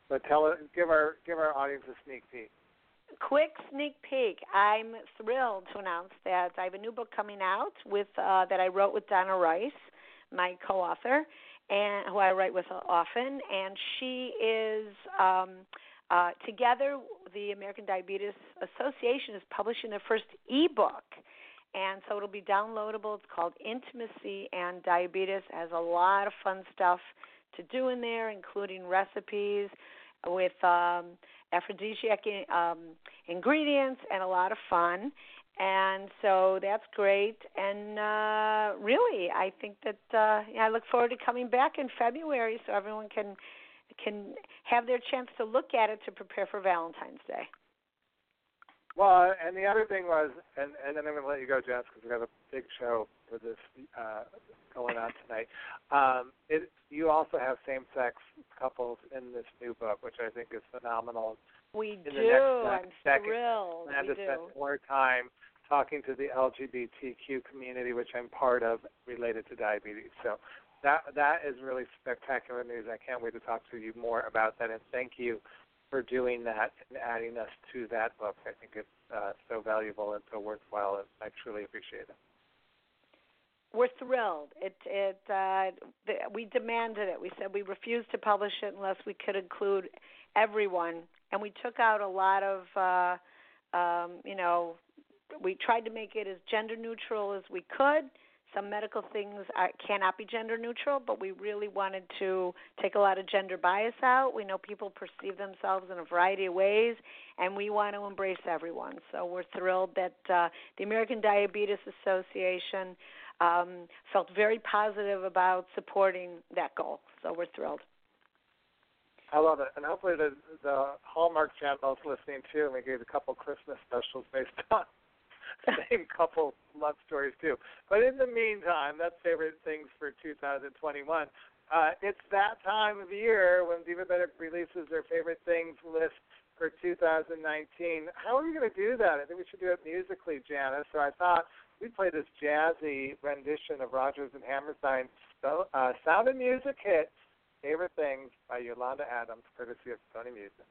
but tell give our give our audience a sneak peek quick sneak peek. I'm thrilled to announce that I have a new book coming out with uh, that I wrote with Donna Rice, my co-author, and who I write with often, and she is. Um, uh, together, the American Diabetes Association is publishing their first ebook, and so it'll be downloadable. It's called Intimacy and Diabetes. It has a lot of fun stuff to do in there, including recipes with um, aphrodisiac um, ingredients and a lot of fun. And so that's great. And uh, really, I think that uh, I look forward to coming back in February so everyone can can have their chance to look at it to prepare for Valentine's Day. Well, and the other thing was, and and then I'm going to let you go, Jess, because we have a big show for this uh, going on tonight. Um, it you also have same-sex couples in this new book, which I think is phenomenal. We in do. The next, I'm second, thrilled. Plan we to do. spend more time talking to the LGBTQ community, which I'm part of, related to diabetes. So that that is really spectacular news. I can't wait to talk to you more about that. And thank you for doing that and adding us to that book. I think it's uh, so valuable and so worthwhile, and I truly appreciate it. We're thrilled. It it uh, we demanded it. We said we refused to publish it unless we could include everyone, and we took out a lot of uh, um, you know we tried to make it as gender neutral as we could some medical things are, cannot be gender neutral, but we really wanted to take a lot of gender bias out. We know people perceive themselves in a variety of ways, and we want to embrace everyone. So we're thrilled that uh, the American Diabetes Association um, felt very positive about supporting that goal. So we're thrilled. I love it, and hopefully the the Hallmark Channel is listening too, and we gave a couple Christmas specials based on same couple love stories too. But in the meantime, that's favorite things for 2021. Uh, it's that time of year when Divabetic releases their favorite things list for 2019. How are we going to do that? I think we should do it musically, Janis. So I thought we'd play this jazzy rendition of Rodgers and Hammerstein's uh, Sound of Music hit, Favorite Things by Yolanda Adams, courtesy of Sony Music.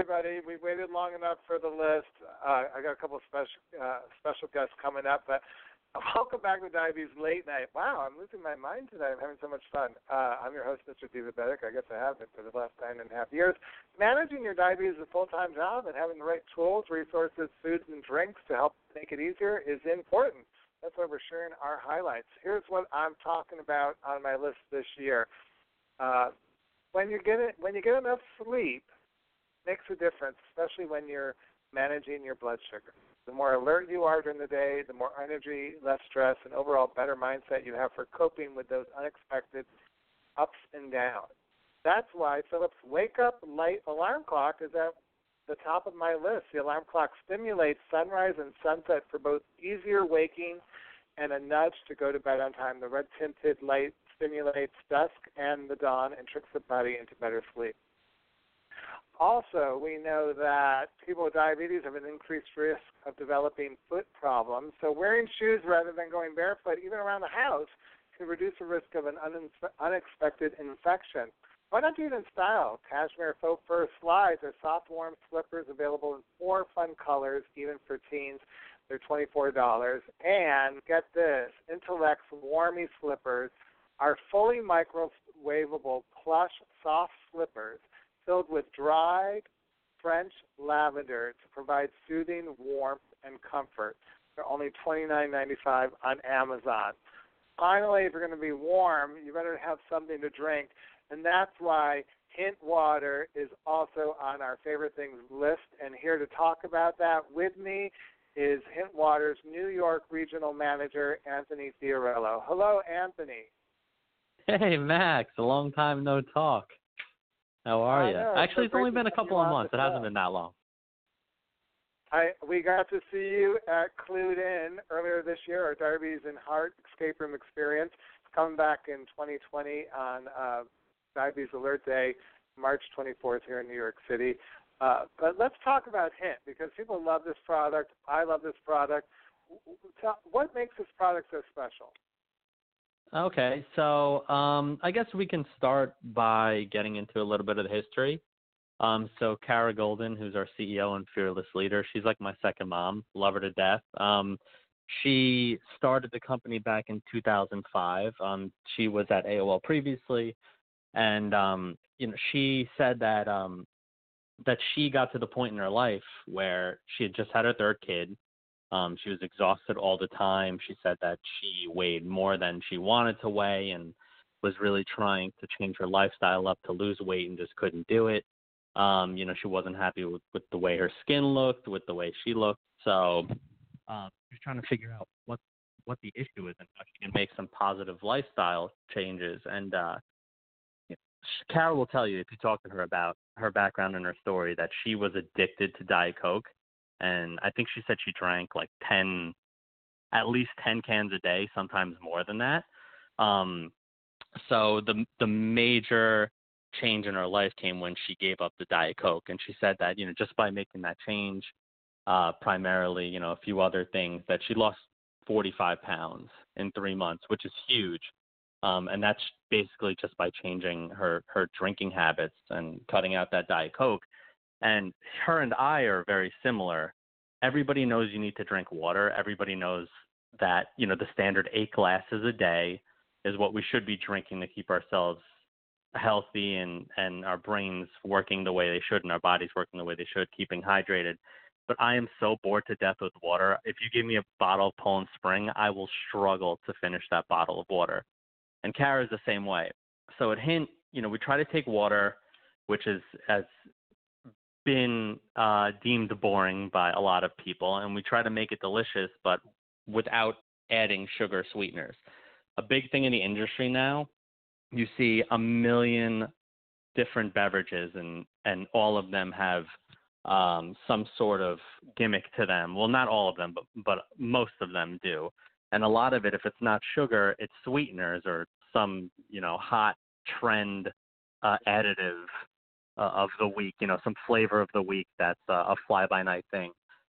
Everybody. We waited long enough for the list. Uh, I got a couple of special uh, special guests coming up, but welcome back to Diabetes Late Nite. Wow, I'm losing my mind today. I'm having so much fun. Uh, I'm your host, Mr. David Divabetic. I guess I have been for the last nine and a half years. Managing your diabetes is a full-time job, and having the right tools, resources, foods, and drinks to help make it easier is important. That's why we're sharing our highlights. Here's what I'm talking about on my list this year. Uh, when you get it, when you get enough sleep, makes a difference, especially when you're managing your blood sugar. The more alert you are during the day, the more energy, less stress, and overall better mindset you have for coping with those unexpected ups and downs. That's why Philips Wake Up Light Alarm Clock is at the top of my list. The alarm clock stimulates sunrise and sunset for both easier waking and a nudge to go to bed on time. The red tinted light stimulates dusk and the dawn and tricks the body into better sleep. Also, we know that people with diabetes have an increased risk of developing foot problems. So, wearing shoes rather than going barefoot, even around the house, can reduce the risk of an unexpected infection. Why not do it in style? Cashmere faux fur slides are soft, warm slippers available in four fun colors, even for teens. They're $24. And get this Intelex Warmy slippers are fully microwavable plush soft slippers filled with dried French lavender to provide soothing warmth and comfort. They're only $29.95 on Amazon. Finally, if you're going to be warm, you better have something to drink, and that's why Hint Water is also on our favorite things list. And here to talk about that with me is Hint Water's New York Regional Manager, Anthony Fiorello. Hello, Anthony. Hey, Max. A long time no talk. How are you? Actually, it's only been a couple of months. It hasn't been that long. I we got to see you at Clued In earlier this year, our Diabetes and Heart Escape Room Experience. It's coming back in 2020 on uh, Diabetes Alert Day, March 24th here in New York City. Uh, but let's talk about Hint because people love this product. I love this product. What makes this product so special? Okay, so um, I guess we can start by getting into a little bit of the history. Um, so Kara Goldin, who's our CEO and fearless leader, she's like my second mom. Love her to death. Um, she started the company back in 2005. Um, she was at AOL previously, and um, you know she said that um, that she got to the point in her life where she had just had her third kid. Um, she was exhausted all the time. She said that she weighed more than she wanted to weigh and was really trying to change her lifestyle up to lose weight and just couldn't do it. Um, you know, she wasn't happy with, with the way her skin looked, with the way she looked. So um, she's trying to figure out what what the issue is and how she can make some positive lifestyle changes. And uh, Kara will tell you if you talk to her about her background and her story that she was addicted to Diet Coke and I think she said she drank like ten, at least ten cans a day, sometimes more than that. Um, so the the major change in her life came when she gave up the diet coke, and she said that you know just by making that change, uh, primarily you know a few other things, that she lost 45 pounds in three months, which is huge. Um, and that's basically just by changing her her drinking habits and cutting out that diet coke. And her and I are very similar. Everybody knows you need to drink water. Everybody knows that, you know, the standard eight glasses a day is what we should be drinking to keep ourselves healthy and, and our brains working the way they should and our bodies working the way they should, keeping hydrated. But I am so bored to death with water. If you give me a bottle of Poland Spring, I will struggle to finish that bottle of water. And Kara is the same way. so at Hint, you know, we try to take water, which is as been uh, deemed boring by a lot of people, and we try to make it delicious, but without adding sugar sweeteners. A big thing in the industry now, you see a million different beverages, and and all of them have um, some sort of gimmick to them. Well, not all of them, but but most of them do. And a lot of it, if it's not sugar, it's sweeteners or some you know hot trend uh, additive uh, of the week. You know, some flavor of the week that's uh, a fly by night thing.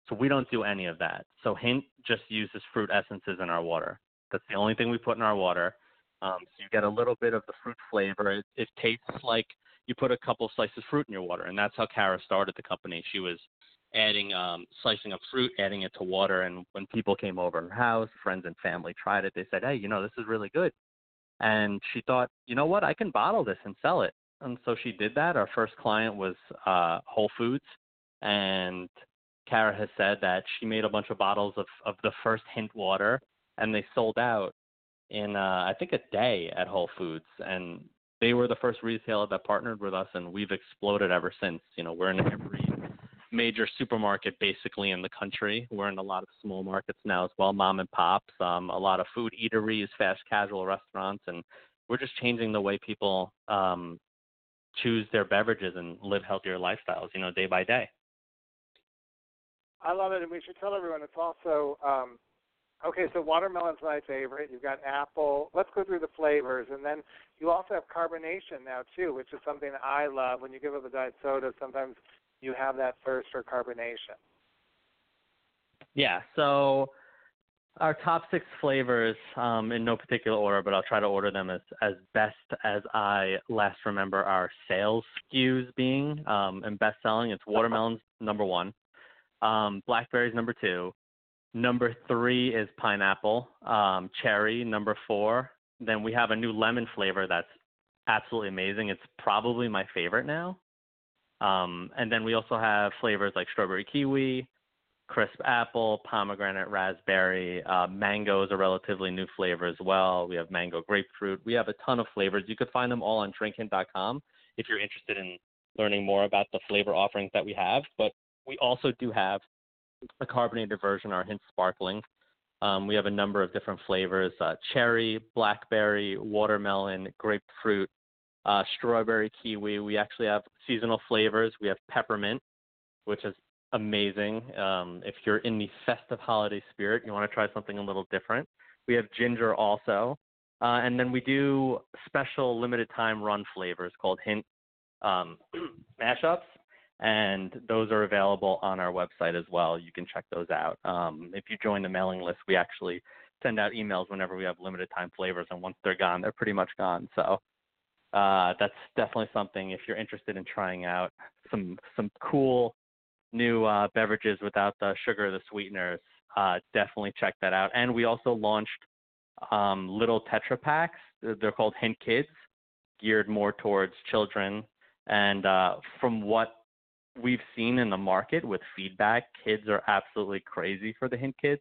So we don't do any of that. So Hint just uses fruit essences in our water. That's the only thing we put in our water. Um, so you get a little bit of the fruit flavor. It, it tastes like you put a couple slices of fruit in your water, and that's how Kara started the company. She was adding um, slicing of fruit, adding it to water, and when people came over her house, friends and family tried it, they said, "Hey, you know, this is really good." And she thought, you know what, I can bottle this and sell it. And so she did that. Our first client was uh, Whole Foods, and Kara has said that she made a bunch of bottles of of the first hint water, and they sold out in uh, I think a day at Whole Foods, and they were the first retailer that partnered with us, and we've exploded ever since. You know, we're in every major supermarket basically in the country. We're in a lot of small markets now as well, mom and pops, um, a lot of food eateries, fast casual restaurants, and we're just changing the way people um, choose their beverages and live healthier lifestyles. You know, day by day. I love it, and we should tell everyone it's also um, okay. So watermelon's my favorite. You've got apple. Let's go through the flavors, and then you also have carbonation now too, which is something I love. When you give up a diet soda, sometimes you have that thirst for carbonation. Yeah. So our top six flavors, um, in no particular order, but I'll try to order them as as best as I last remember our sales SKUs being um, and best selling. It's watermelons number one. Um, blackberries number two. Number three is pineapple. Um, cherry number four. Then we have a new lemon flavor that's absolutely amazing. It's probably my favorite now. Um, and then we also have flavors like strawberry kiwi, crisp apple, pomegranate, raspberry. Uh, mango is a relatively new flavor as well. We have mango grapefruit. We have a ton of flavors. You could find them all on drinkhint.com if you're interested in learning more about the flavor offerings that we have. But we also do have a carbonated version, our Hint Sparkling. Um, we have a number of different flavors uh, cherry, blackberry, watermelon, grapefruit, uh, strawberry, kiwi. We actually have seasonal flavors. We have peppermint, which is amazing. Um, if you're in the festive holiday spirit, you want to try something a little different. We have ginger also. Uh, and then we do special limited time run flavors called Hint um, mashups and those are available on our website as well. You can check those out. Um, if you join the mailing list, we actually send out emails whenever we have limited time flavors, and once they're gone, they're pretty much gone. So uh, that's definitely something if you're interested in trying out some some cool new uh, beverages without the sugar the sweeteners. Uh, definitely check that out. And we also launched um, little Tetra packs. They're called Hint Kids, geared more towards children. And uh, from what we've seen in the market with feedback, kids are absolutely crazy for the hint kids.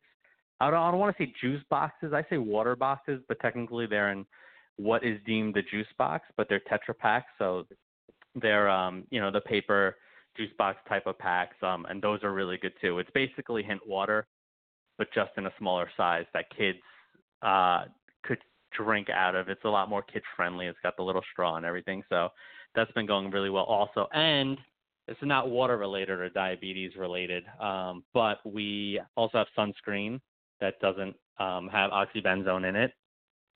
I don't, I don't want to say juice boxes. I say water boxes, but technically they're in what is deemed the juice box, but they're Tetra packs, so they're um, you know the paper juice box type of packs, um, and those are really good too. It's basically hint water, but just in a smaller size that kids uh, could drink out of. It's a lot more kid friendly. It's got the little straw and everything, so that's been going really well also. And it's not water related or diabetes related, um, but we also have sunscreen that doesn't um, have oxybenzone in it.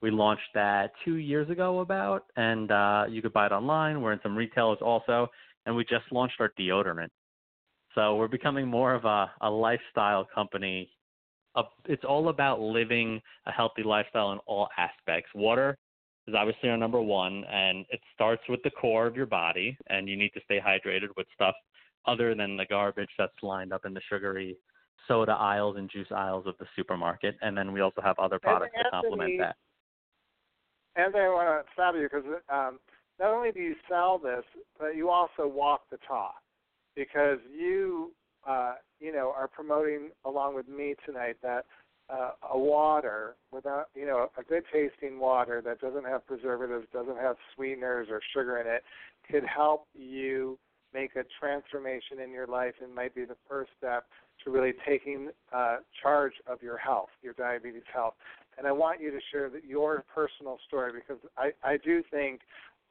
We launched that two years ago, about, and uh, you could buy it online. We're in some retailers also, and we just launched our deodorant. So we're becoming more of a, a lifestyle company. Uh, it's all about living a healthy lifestyle in all aspects. Water is obviously our number one, and it starts with the core of your body, and you need to stay hydrated with stuff other than the garbage that's lined up in the sugary soda aisles and juice aisles of the supermarket. And then we also have other products Anthony, to complement that. And I want to stop you because um, not only do you sell this, but you also walk the talk because you, uh, you know, are promoting along with me tonight that uh, a water without you know a good tasting water that doesn't have preservatives, doesn't have sweeteners or sugar in it, could help you make a transformation in your life and might be the first step to really taking uh, charge of your health, your diabetes health. And I want you to share that your personal story because I, I do think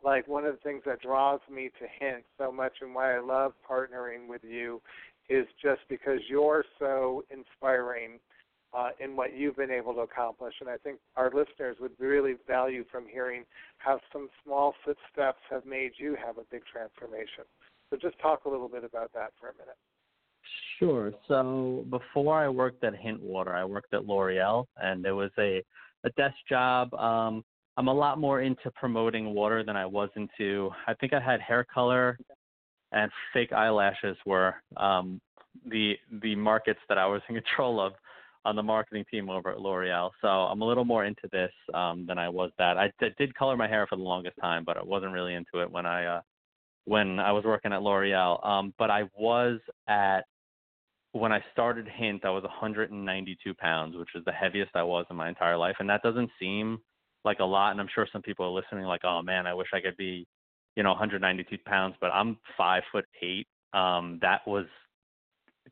like one of the things that draws me to Hint so much and why I love partnering with you is just because you're so inspiring uh, in what you've been able to accomplish. And I think our listeners would really value from hearing how some small footsteps have made you have a big transformation. So just talk a little bit about that for a minute. Sure. So before I worked at Hint Water, I worked at L'Oreal, and it was a a desk job. Um, I'm a lot more into promoting water than I was into. I think I had hair color and fake eyelashes were um, the the markets that I was in control of on the marketing team over at L'Oreal. So I'm a little more into this um, than I was that. I d- did color my hair for the longest time, but I wasn't really into it when I uh, when I was working at L'Oreal. Um, but I was at when I started Hint, I was 192 pounds, which is the heaviest I was in my entire life, and that doesn't seem like a lot. And I'm sure some people are listening, like, oh man, I wish I could be, you know, 192 pounds, but I'm five foot eight. Um, that was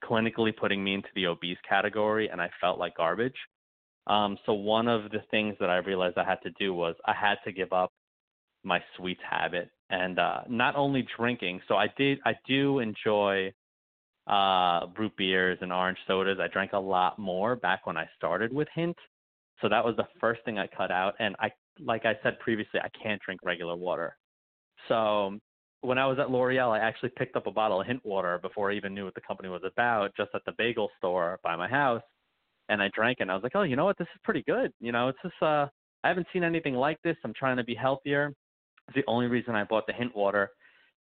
clinically putting me into the obese category, and I felt like garbage. Um, so one of the things that I realized I had to do was I had to give up my sweets habit, and uh, not only drinking. So I did, I do enjoy uh, root beers and orange sodas. I drank a lot more back when I started with Hint. So that was the first thing I cut out. And I, like I said previously, I can't drink regular water. So when I was at L'Oreal, I actually picked up a bottle of Hint water before I even knew what the company was about, just at the bagel store by my house. And I drank it. And I was like, oh, you know what? This is pretty good. You know, it's just, uh, I haven't seen anything like this. I'm trying to be healthier. It's the only reason I bought the Hint water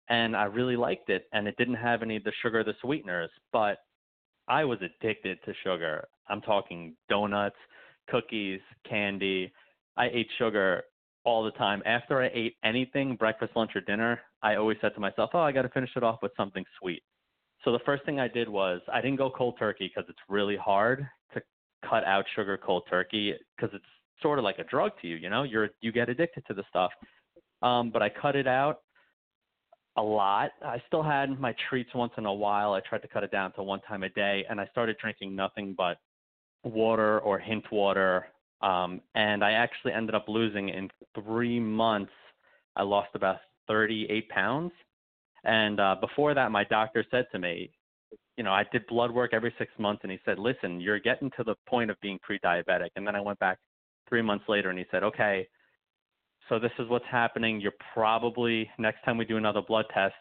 and I really liked it. And it didn't have any of the sugar, the sweeteners, but I was addicted to sugar. I'm talking donuts, cookies, candy. I ate sugar all the time. After I ate anything, breakfast, lunch, or dinner, I always said to myself, "Oh, I got to finish it off with something sweet." So the first thing I did was I didn't go cold turkey because it's really hard to cut out sugar cold turkey because it's sort of like a drug to you. You know, you're you get addicted to the stuff. Um, but I cut it out a lot. I still had my treats once in a while. I tried to cut it down to one time a day, and I started drinking nothing but water or hint water. Um, and I actually ended up losing in three months. I lost about 38 pounds. And uh, before that, my doctor said to me, you know, I did blood work every six months, and he said, listen, you're getting to the point of being pre-diabetic. And then I went back three months later, and he said, okay, so this is what's happening. You're probably next time we do another blood test,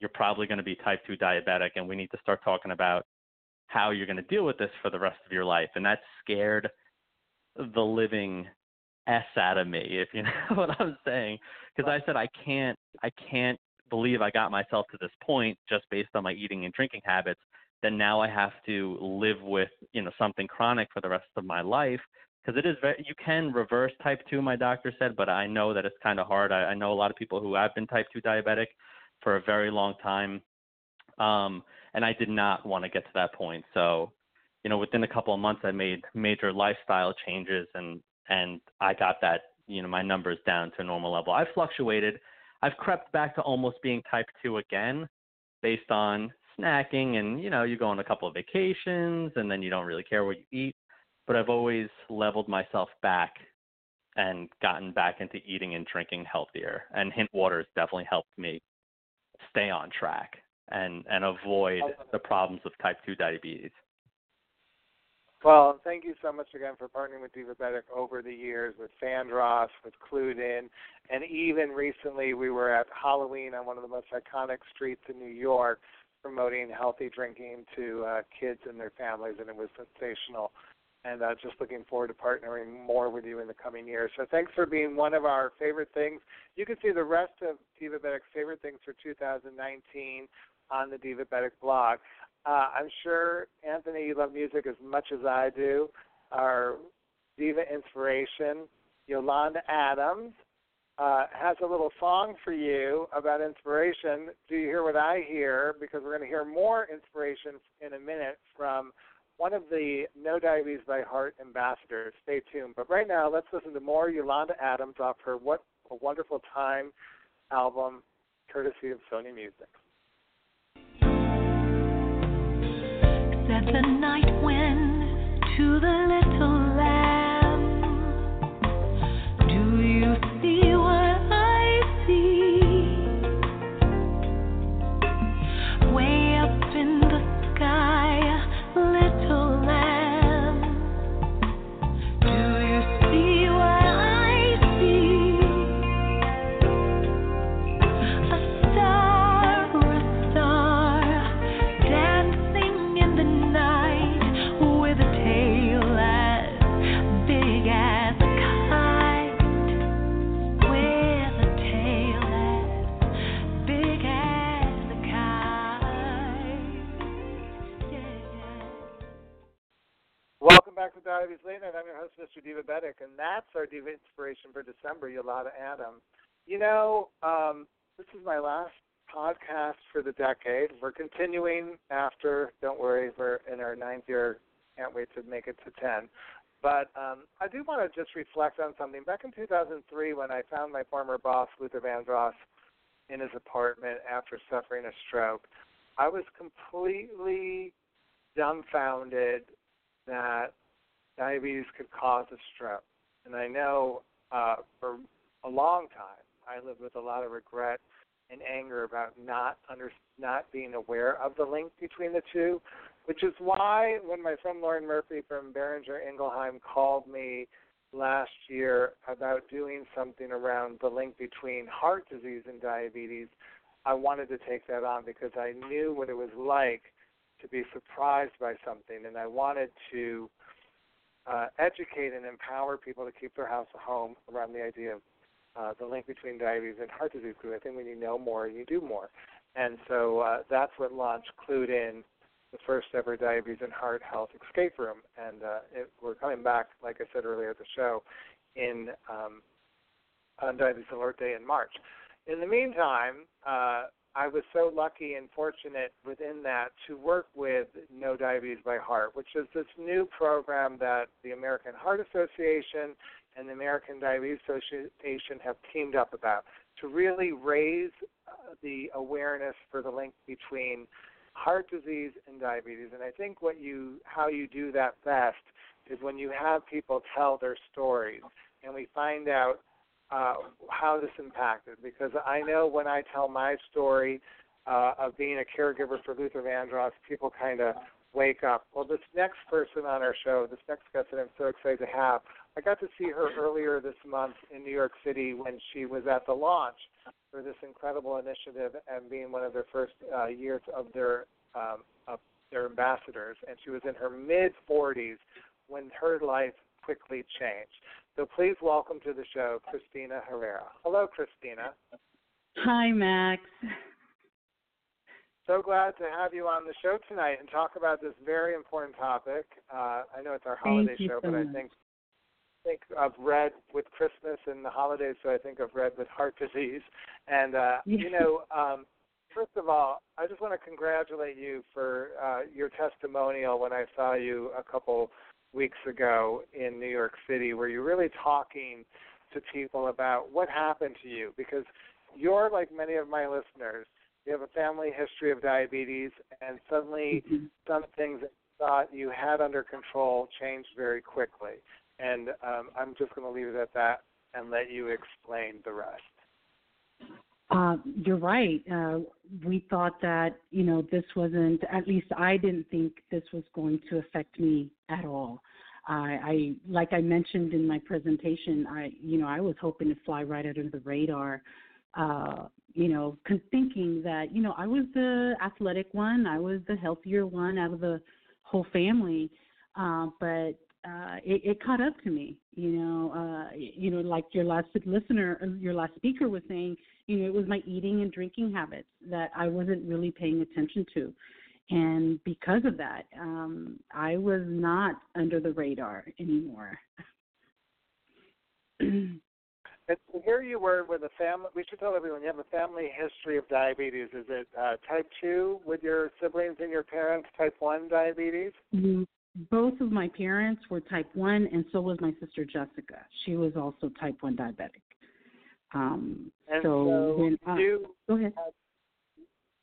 you're probably going to be type 2 diabetic and we need to start talking about how you're going to deal with this for the rest of your life. And that scared the living s out of me, if you know what I'm saying, because I said I can't I can't believe I got myself to this point just based on my eating and drinking habits. Then now I have to live with you know something chronic for the rest of my life because it is very you can reverse type 2 my doctor said but i know that it's kind of hard I, I know a lot of people who have been type 2 diabetic for a very long time um and i did not want to get to that point. So you know within a couple of months i made major lifestyle changes and and i got that you know my numbers down to a normal level. I've fluctuated. I've crept back to almost being type 2 again based on snacking and you know you go on a couple of vacations and then you don't really care what you eat. But I've always leveled myself back and gotten back into eating and drinking healthier. And Hint Water has definitely helped me stay on track and and avoid the problems of type 2 diabetes. Well, thank you so much again for partnering with Divabetic over the years with Sandross, with Clued In, and even recently we were at Halloween on one of the most iconic streets in New York promoting healthy drinking to uh, kids and their families, and it was sensational and uh, just looking forward to partnering more with you in the coming years. So thanks for being one of our favorite things. You can see the rest of Divabetic's favorite things for 2019 on the Divabetic blog. Uh, I'm sure, Anthony, you love music as much as I do. Our Diva inspiration, Yolanda Adams, uh, has a little song for you about inspiration. Do you hear what I hear? Because we're going to hear more inspiration in a minute from one of the Know Diabetes by Heart ambassadors. Stay tuned. But right now, let's listen to more Yolanda Adams off her What a Wonderful Time album, courtesy of Sony Music. That the night when to the little Back with Diabetes Late Nite. I'm your host, Mr. Divabetic, and that's our Diva Inspiration for December, Yolanda Adam. You know, um, this is my last podcast for the decade. We're continuing after, don't worry, we're in our ninth year. Can't wait to make it to 10. But um, I do want to just reflect on something. Back in 2003, when I found my former boss, Luther Vandross, in his apartment after suffering a stroke, I was completely dumbfounded that diabetes could cause a stroke. And I know uh, for a long time I lived with a lot of regret and anger about not under not being aware of the link between the two, which is why when my friend Lauren Murphy from Boehringer Ingelheim called me last year about doing something around the link between heart disease and diabetes, I wanted to take that on because I knew what it was like to be surprised by something and I wanted to uh, educate and empower people to keep their house a home around the idea of uh, the link between diabetes and heart disease. Because I think when you know more, you do more. And so uh, that's what launched Clued In, the first ever diabetes and heart health escape room. And uh, it, we're coming back, like I said earlier at the show, in um, on Diabetes Alert Day in March. In the meantime, uh, I was so lucky and fortunate within that to work with Know Diabetes by Heart, which is this new program that the American Heart Association and the American Diabetes Association have teamed up about to really raise uh, the awareness for the link between heart disease and diabetes. And I think what you how you do that best is when you have people tell their stories and we find out uh, how this impacted because I know when I tell my story uh, of being a caregiver for Luther Vandross, people kind of wake up. Well, this next person on our show, this next guest that I'm so excited to have, I got to see her earlier this month in New York City when she was at the launch for this incredible initiative and being one of their first uh, years of their um, of their ambassadors. And she was in her mid 40s when her life quickly changed. So please welcome to the show Christina Herrera. Hello, Christina. Hi, Max. So glad to have you on the show tonight and talk about this very important topic. Uh, I know it's our holiday show, so but much. I think think of red with Christmas and the holidays, so I think of red with heart disease. And uh, you know, um, first of all, I just want to congratulate you for uh, your testimonial when I saw you a couple weeks ago in New York City where you're really talking to people about what happened to you because you're like many of my listeners. You have a family history of diabetes, and suddenly Mm-hmm. some things that you thought you had under control changed very quickly. And um, I'm just going to leave it at that and let you explain the rest. Uh, you're right. Uh, we thought that you know this wasn't. At least I didn't think this was going to affect me at all. I, I like I mentioned in my presentation. I you know I was hoping to fly right under the radar. Uh, you know, thinking that you know I was the athletic one, I was the healthier one out of the whole family. Uh, but uh, it, it caught up to me. You know, uh, you know, like your last listener, your last speaker was saying you know, it was my eating and drinking habits that I wasn't really paying attention to. And because of that, um, I was not under the radar anymore. And here you were with a family. We should tell everyone you have a family history of diabetes. Is it uh, type two with your siblings and your parents? Type one diabetes? Mm, both of my parents were type 1 and so was my sister Jessica. She was also type 1 diabetic. Um and so, so when I, you go ahead.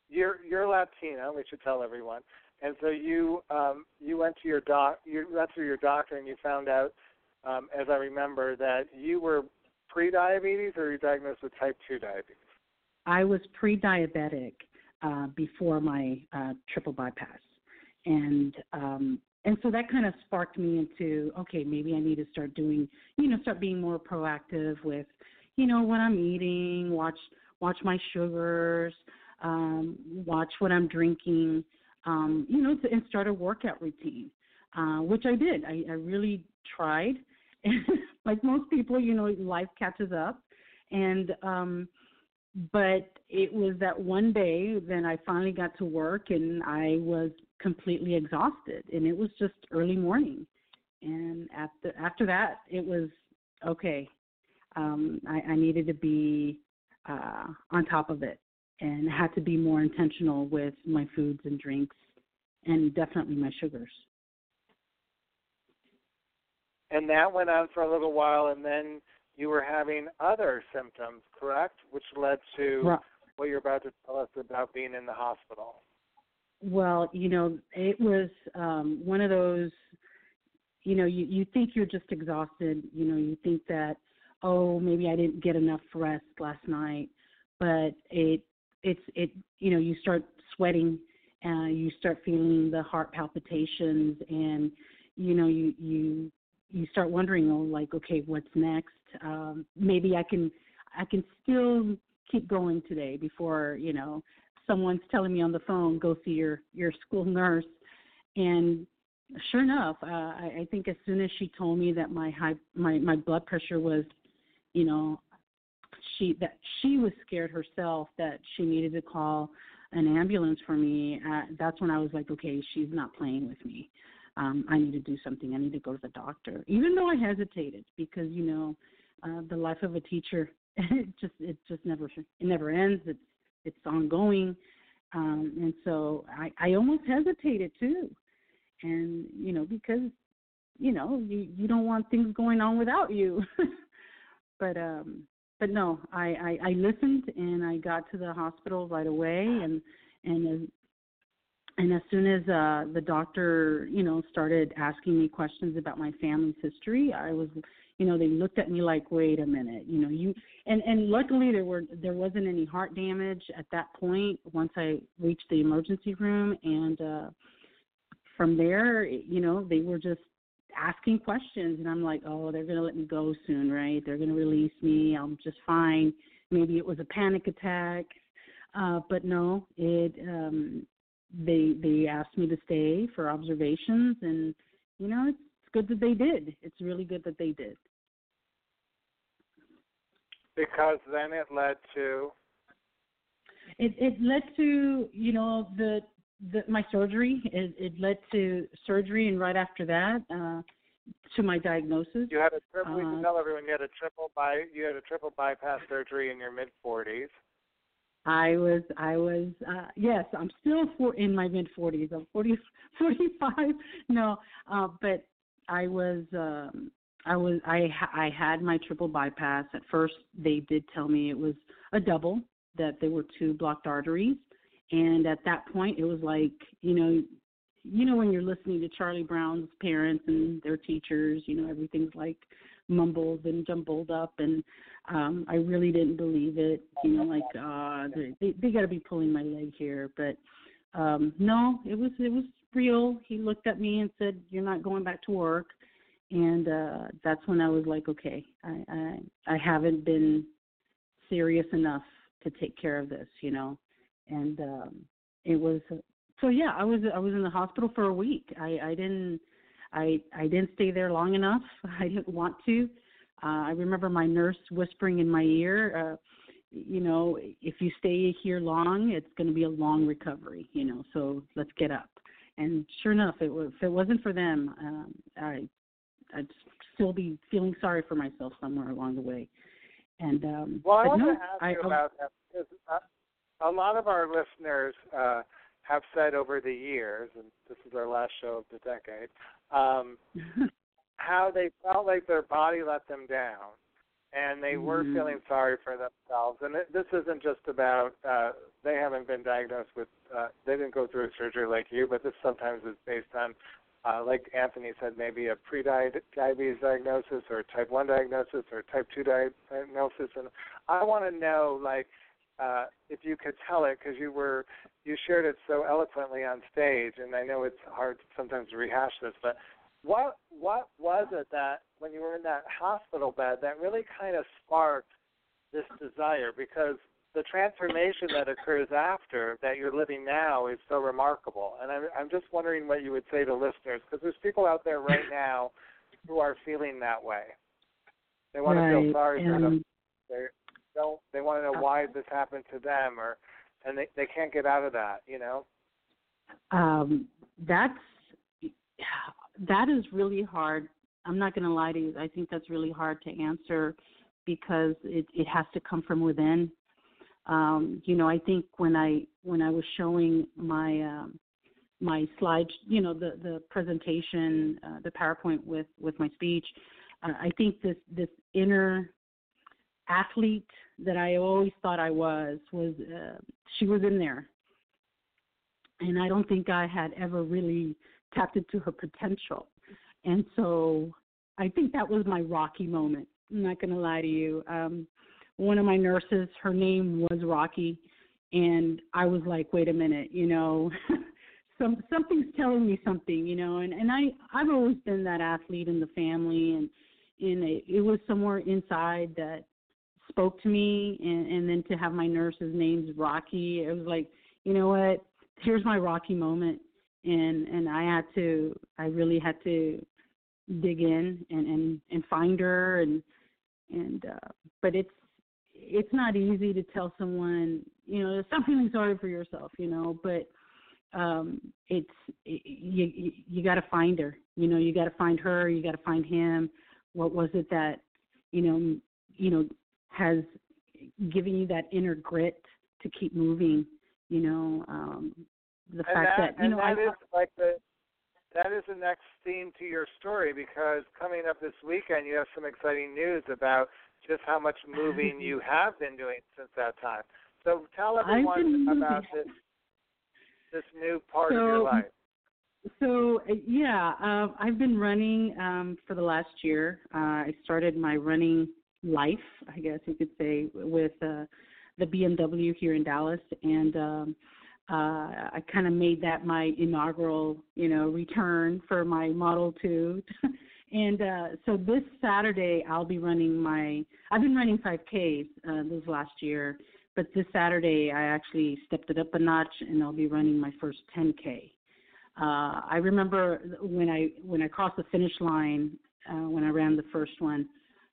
you're you're Latina. We should tell everyone. And so you um, you went to your doc you went to your doctor and you found out, um, as I remember, that you were pre-diabetes or you diagnosed with type two diabetes. I was pre-diabetic uh, before my uh, triple bypass, and um, and so that kind of sparked me into okay, maybe I need to start doing you know start being more proactive with you know what I'm eating, watch watch my sugars, um, watch what I'm drinking, um, you know, to, and start a workout routine, uh, which I did. I, I really tried. and like most people, you know, life catches up, and um, but it was that one day then I finally got to work and I was completely exhausted, and it was just early morning, and after after that it was okay. Um, I, I needed to be uh, on top of it and had to be more intentional with my foods and drinks and definitely my sugars. And that went on for a little while, and then you were having other symptoms, correct? Which led to Right. what you're about to tell us about being in the hospital. Well, you know, it was um one of those you know, you you think you're just exhausted, you know, you think that oh, maybe I didn't get enough rest last night, but it it's it you know, you start sweating uh you start feeling the heart palpitations and you know, you you you start wondering oh like okay, what's next? Um maybe I can I can still keep going today before, you know, someone's telling me on the phone, go see your your school nurse. And sure enough, uh, I, I think as soon as she told me that my high my my blood pressure was, you know, she that she was scared herself that she needed to call an ambulance for me. Uh, that's when I was like, okay, she's not playing with me. Um, I need to do something. I need to go to the doctor, even though I hesitated because you know, uh, the life of a teacher it just it just never it never ends. It's it's ongoing, um, and so I I almost hesitated too, and you know because you know you you don't want things going on without you, but um but no I, I I listened and I got to the hospital right away and and as and as soon as uh the doctor you know started asking me questions about my family's history i was you know they looked at me like wait a minute you know you and and luckily there were there wasn't any heart damage at that point once i reached the emergency room and uh from there you know they were just asking questions and i'm like oh they're going to let me go soon right? They're going to release me. I'm just fine. Maybe it was a panic attack uh but no it um they they asked me to stay for observations and you know it's good that they did. It's really good that they did. Because then it led to it it led to you know the the my surgery it it led to surgery and right after that uh to my diagnosis you had a triple. we Uh, can tell everyone you had a triple by you had a triple bypass surgery in your mid 40s. I was I was uh yes, I'm still for in my mid 40s. I'm 40 45. No, uh but I was um I was I I had my triple bypass. At first they did tell me it was a double that there were two blocked arteries and at that point it was like, you know, you know when you're listening to Charlie Brown's parents and their teachers, you know everything's like mumbled and jumbled up and um I really didn't believe it. You know, like uh they they, they got to be pulling my leg here, but um no, it was it was real. He looked at me and said, "You're not going back to work." And uh that's when I was like, "Okay, I I I haven't been serious enough to take care of this, you know." And um it was so yeah, I was I was in the hospital for a week. I I didn't I I didn't stay there long enough. I didn't want to. Uh, I remember my nurse whispering in my ear, uh, you know, if you stay here long, it's going to be a long recovery, you know. So let's get up. And sure enough, it was, if it wasn't for them, um, I I'd still be feeling sorry for myself somewhere along the way. And um, Well, I want no, to ask I, you I- about that because uh, a lot of our listeners uh, have said over the years, and this is our last show of the decade, um, how they felt like their body let them down, and they were Mhm. feeling sorry for themselves. And it, this isn't just about uh, they haven't been diagnosed with uh, they didn't go through a surgery like you, but this sometimes is based on. Uh, like Anthony said, maybe a pre-diabetes diagnosis or type 1 diagnosis or type 2 diagnosis. And I want to know, like, uh, if you could tell it, because you were you shared it so eloquently on stage, and I know it's hard sometimes to rehash this, but what what was it that when you were in that hospital bed that really kind of sparked this desire? Because the transformation that occurs after that you're living now is so remarkable, and I'm I'm just wondering what you would say to listeners, because there's people out there right now who are feeling that way. They want to feel Right, sorry for them. and- don't. They want to know why this happened to them, or and they they can't get out of that. You know. um, that's that is really hard. I'm not going to lie to you. I think that's really hard to answer because it it has to come from within. Um, you know, I think when I when I was showing my um, my slides, you know, the the presentation, uh, the PowerPoint with with my speech, uh, I think this this inner athlete that I always thought I was was uh, she was in there, and I don't think I had ever really tapped into her potential, and so I think that was my rocky moment. I'm not to lie to you. Um, one of my nurses, her name was Rocky, and I was like, wait a minute, you know. Some something's telling me something, you know, and and I I've always been that athlete in the family, and and it, it was somewhere inside that spoke to me and and then to have my nurse's name's Rocky it was like you know what here's my Rocky moment. And and I had to I really had to dig in and and and find her and and uh but it's it's not easy to tell someone you know stop feeling sorry for yourself you know but um it's it, you you got to find her you know you got to find her you got to find him. What was it that you know you know has given you that inner grit to keep moving you know um the and fact that, that you know that I is like the that is the next theme to your story because coming up this weekend you have some exciting news about just how much moving you have been doing since that time. So tell everyone about this this new part of your life. So uh, yeah, uh, I've been running um, for the last year. Uh, I started my running life, I guess you could say, with uh, the BMW here in Dallas, and um, uh, I kind of made that my inaugural, you know, return for my Model Two. and uh, so this Saturday, I'll be running my. I've been running 5Ks uh, this last year, but this Saturday I actually stepped it up a notch, and I'll be running my first 10K. Uh, I remember when I when I crossed the finish line uh, when I ran the first one,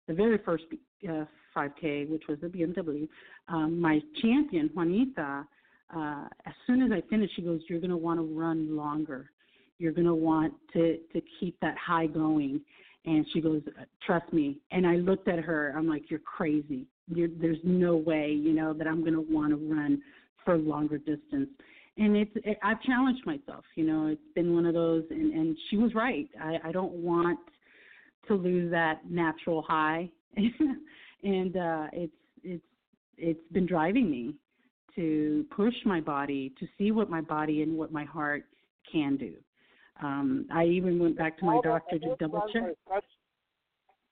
the very first uh, 5K, which was the BMW. Um, my champion Juanita, uh, as soon as I finished, she goes, "You're going to want to run longer. You're going to want to to keep that high going." And she goes, "Trust me." And I looked at her. I'm like, "You're crazy. You're, there's no way, you know, that I'm going to want to run for longer distance." and it's it, I've challenged myself. You know, it's been one of those, and and she was right. I I don't want to lose that natural high, and uh, it's it's it's been driving me to push my body to see what my body and what my heart can do. Um, I even went back to my All doctor to double check.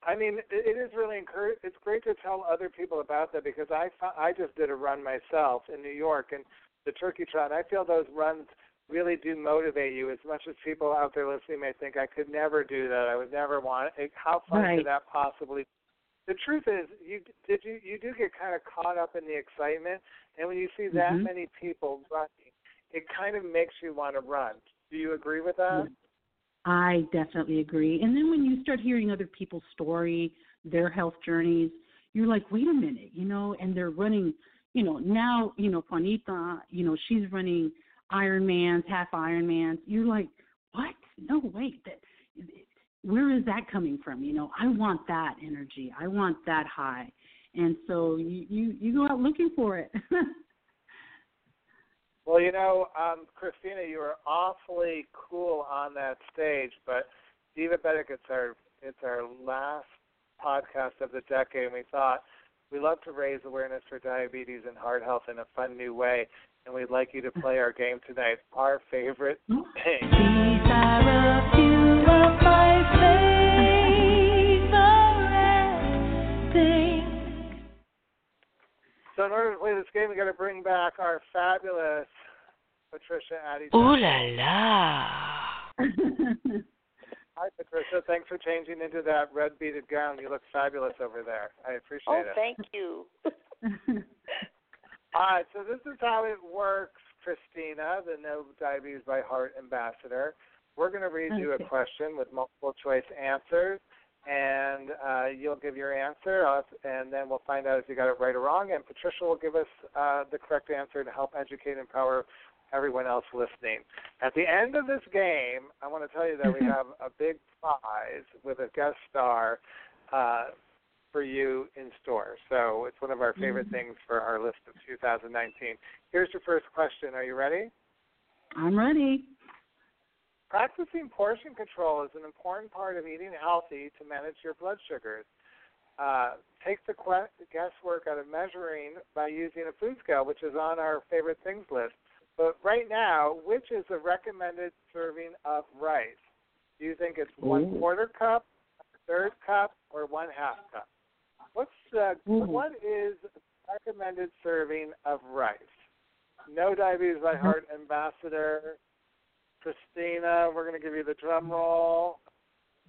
I mean, it, is really encourage. It's great to tell other people about that because I I just did a run myself in New York and the Turkey Trot. I feel those runs really do motivate you as much as people out there listening may think I could never do that. I would never want it. How fun Right. could that possibly? The truth is, you did you you do get kind of caught up in the excitement, and when you see that Mhm. many people running, it kind of makes you want to run. Do you agree with that? I definitely agree. And then when you start hearing other people's story, their health journeys, you're like, wait a minute, you know, and they're running, you know, now, you know, Juanita, you know, she's running Ironmans, half Ironmans. You're like, what? No, wait, that, where is that coming from? You know, I want that energy. I want that high. And so you you, you go out looking for it. Well, you know, um, Christina, you were awfully cool on that stage, but Divabetic, it's our it's our last podcast of the decade, and we thought we love to raise awareness for diabetes and heart health in a fun new way, and we'd like you to play our game tonight. Our favorite hmm? thing. These are a few of my favorite things. So in order to play this game, we got to bring back our fabulous Patricia Addie. Ooh la la. Hi, Patricia. Thanks for changing into that red beaded gown. You look fabulous over there. I appreciate Oh, it. Oh, thank you. All right, so this is how it works, Christina, the Know Diabetes by Heart ambassador. We're going to read you a question with multiple choice answers, and uh, you'll give your answer, uh, and then we'll find out if you got it right or wrong. And Patricia will give us uh, the correct answer to help educate and empower everyone else listening. At the end of this game, I want to tell you that we have a big prize with a guest star uh, for you in store. So it's one of our favorite things for our list of 2019. Here's your first question. Are you ready? I'm ready. Practicing portion control is an important part of eating healthy to manage your blood sugars. Uh, take the que- guesswork out of measuring by using a food scale, which is on our favorite things list. But right now, which is the recommended serving of rice? Do you think it's one Ooh. quarter cup, a third cup, or one half cup? What's uh, Ooh. what is recommended serving of rice? Know diabetes by heart ambassador. Christina, we're going to give you the drum roll.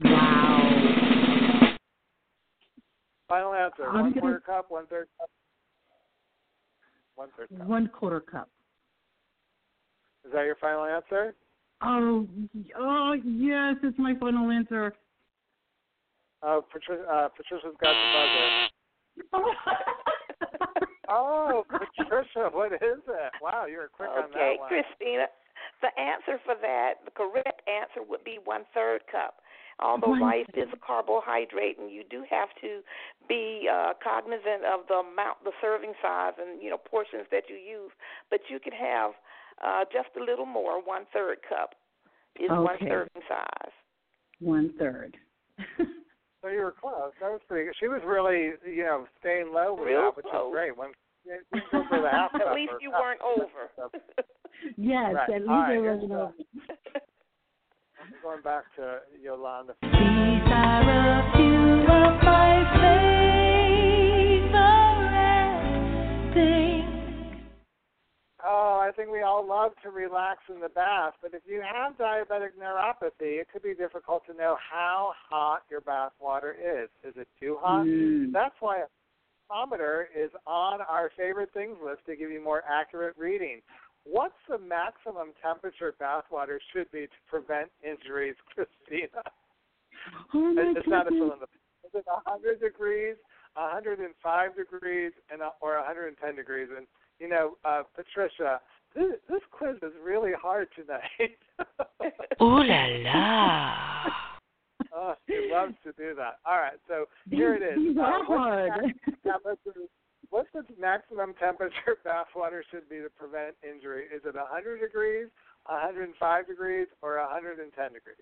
Wow. Final answer: I'm one gonna- quarter cup, one third cup, one third cup. One quarter cup. Is that your final answer? Oh, oh yes, it's my final answer. Oh, Patricia, uh, Patricia's got the buzzer. Oh, Patricia, what is that? Wow, you're quick on that one. Christina. The answer for that, the correct answer would be one third cup. Although rice is a carbohydrate, and you do have to be uh, cognizant of the amount, the serving size, and you know portions that you use. But you can have uh, just a little more. One third cup is one Okay. serving size. One third. So you were close. That was pretty good. She was really, you know, staying low with Real that, which close. is great. When you can go for the half At cup least or you weren't over. yes, Right. at least All right, I here's wasn't the- over. Going back to Yolanda. These are a few of my I think we all love to relax in the bath, but if you have diabetic neuropathy, it could be difficult to know how hot your bath water is. Is it too hot? Mm. That's why a thermometer is on our favorite things list to give you more accurate reading. What's the maximum temperature bath water should be to prevent injuries, Christina? Oh my it's not a goodness. in the. Is it 100 degrees, 105 degrees, and or 110 degrees? And you know, uh, Patricia, this, this quiz is really hard tonight. Ooh la la. oh, she loves to do that. All right, so here it is. Uh, what's the What's the maximum temperature bath water should be to prevent injury? Is it 100 degrees, 105 degrees, or 110 degrees?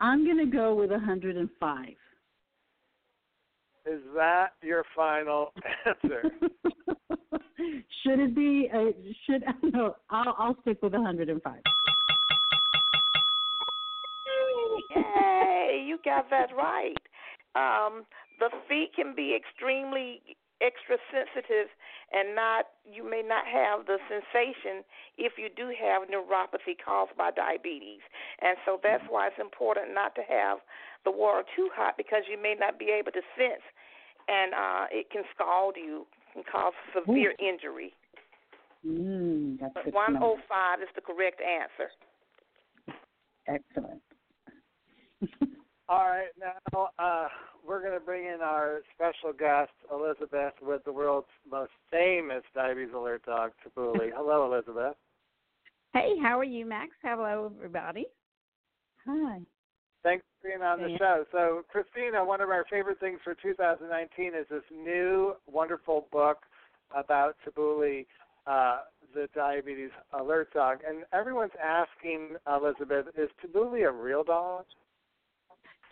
I'm gonna go with 105. Is that your final answer? should it be? Should no? I'll I'll stick with 105. Yay, you got that right. Um, the feet can be extremely extra sensitive and not you may not have the sensation if you do have neuropathy caused by diabetes. And so that's why it's important not to have the water too hot because you may not be able to sense and uh it can scald you and cause severe injury. Mm, that's But good to know. 105 is the correct answer. Excellent. All right, now uh, we're going to bring in our special guest, Elizabeth, with the world's most famous diabetes alert dog, Tabuli. Hello, Elizabeth. Hey, how are you, Max? Hello, everybody. Hi. Thanks for being on the Yeah. show. So, Christina, one of our favorite things for 2019 is this new wonderful book about Tabuli. uh, the diabetes alert dog, and everyone's asking Elizabeth, is Tabuli a real dog?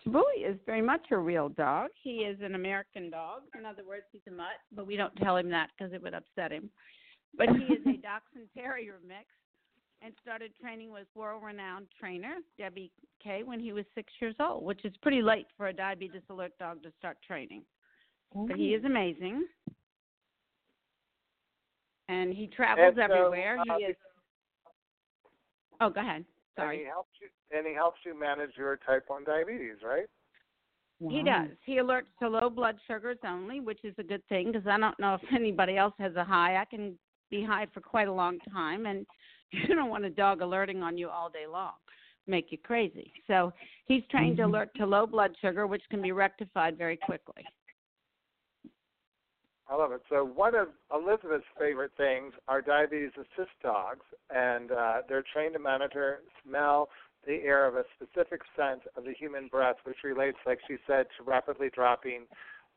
Tabuli is very much a real dog. He is an American dog. In other words, he's a mutt, but we don't tell him that because it would upset him. But he is a Dachshund Terrier mix and started training with world-renowned trainer Debbie Kay when he was six years old, which is pretty late for a diabetes alert dog to start training. Mm-hmm. But he is amazing, and he travels and so, everywhere. Uh, he is. Oh, go ahead. Sorry. And he helps you, and he helps you manage your type one diabetes, right? Wow. He does. He alerts to low blood sugars only, which is a good thing because I don't know if anybody else has a high. I can be high for quite a long time, and you don't want a dog alerting on you all day long make you crazy so he's trained to mm-hmm. alert to low blood sugar which can be rectified very quickly I love it. So one of Elizabeth's favorite things are diabetes assist dogs, and uh, they're trained to monitor, smell the air of a specific scent of the human breath, which relates, like she said, to rapidly dropping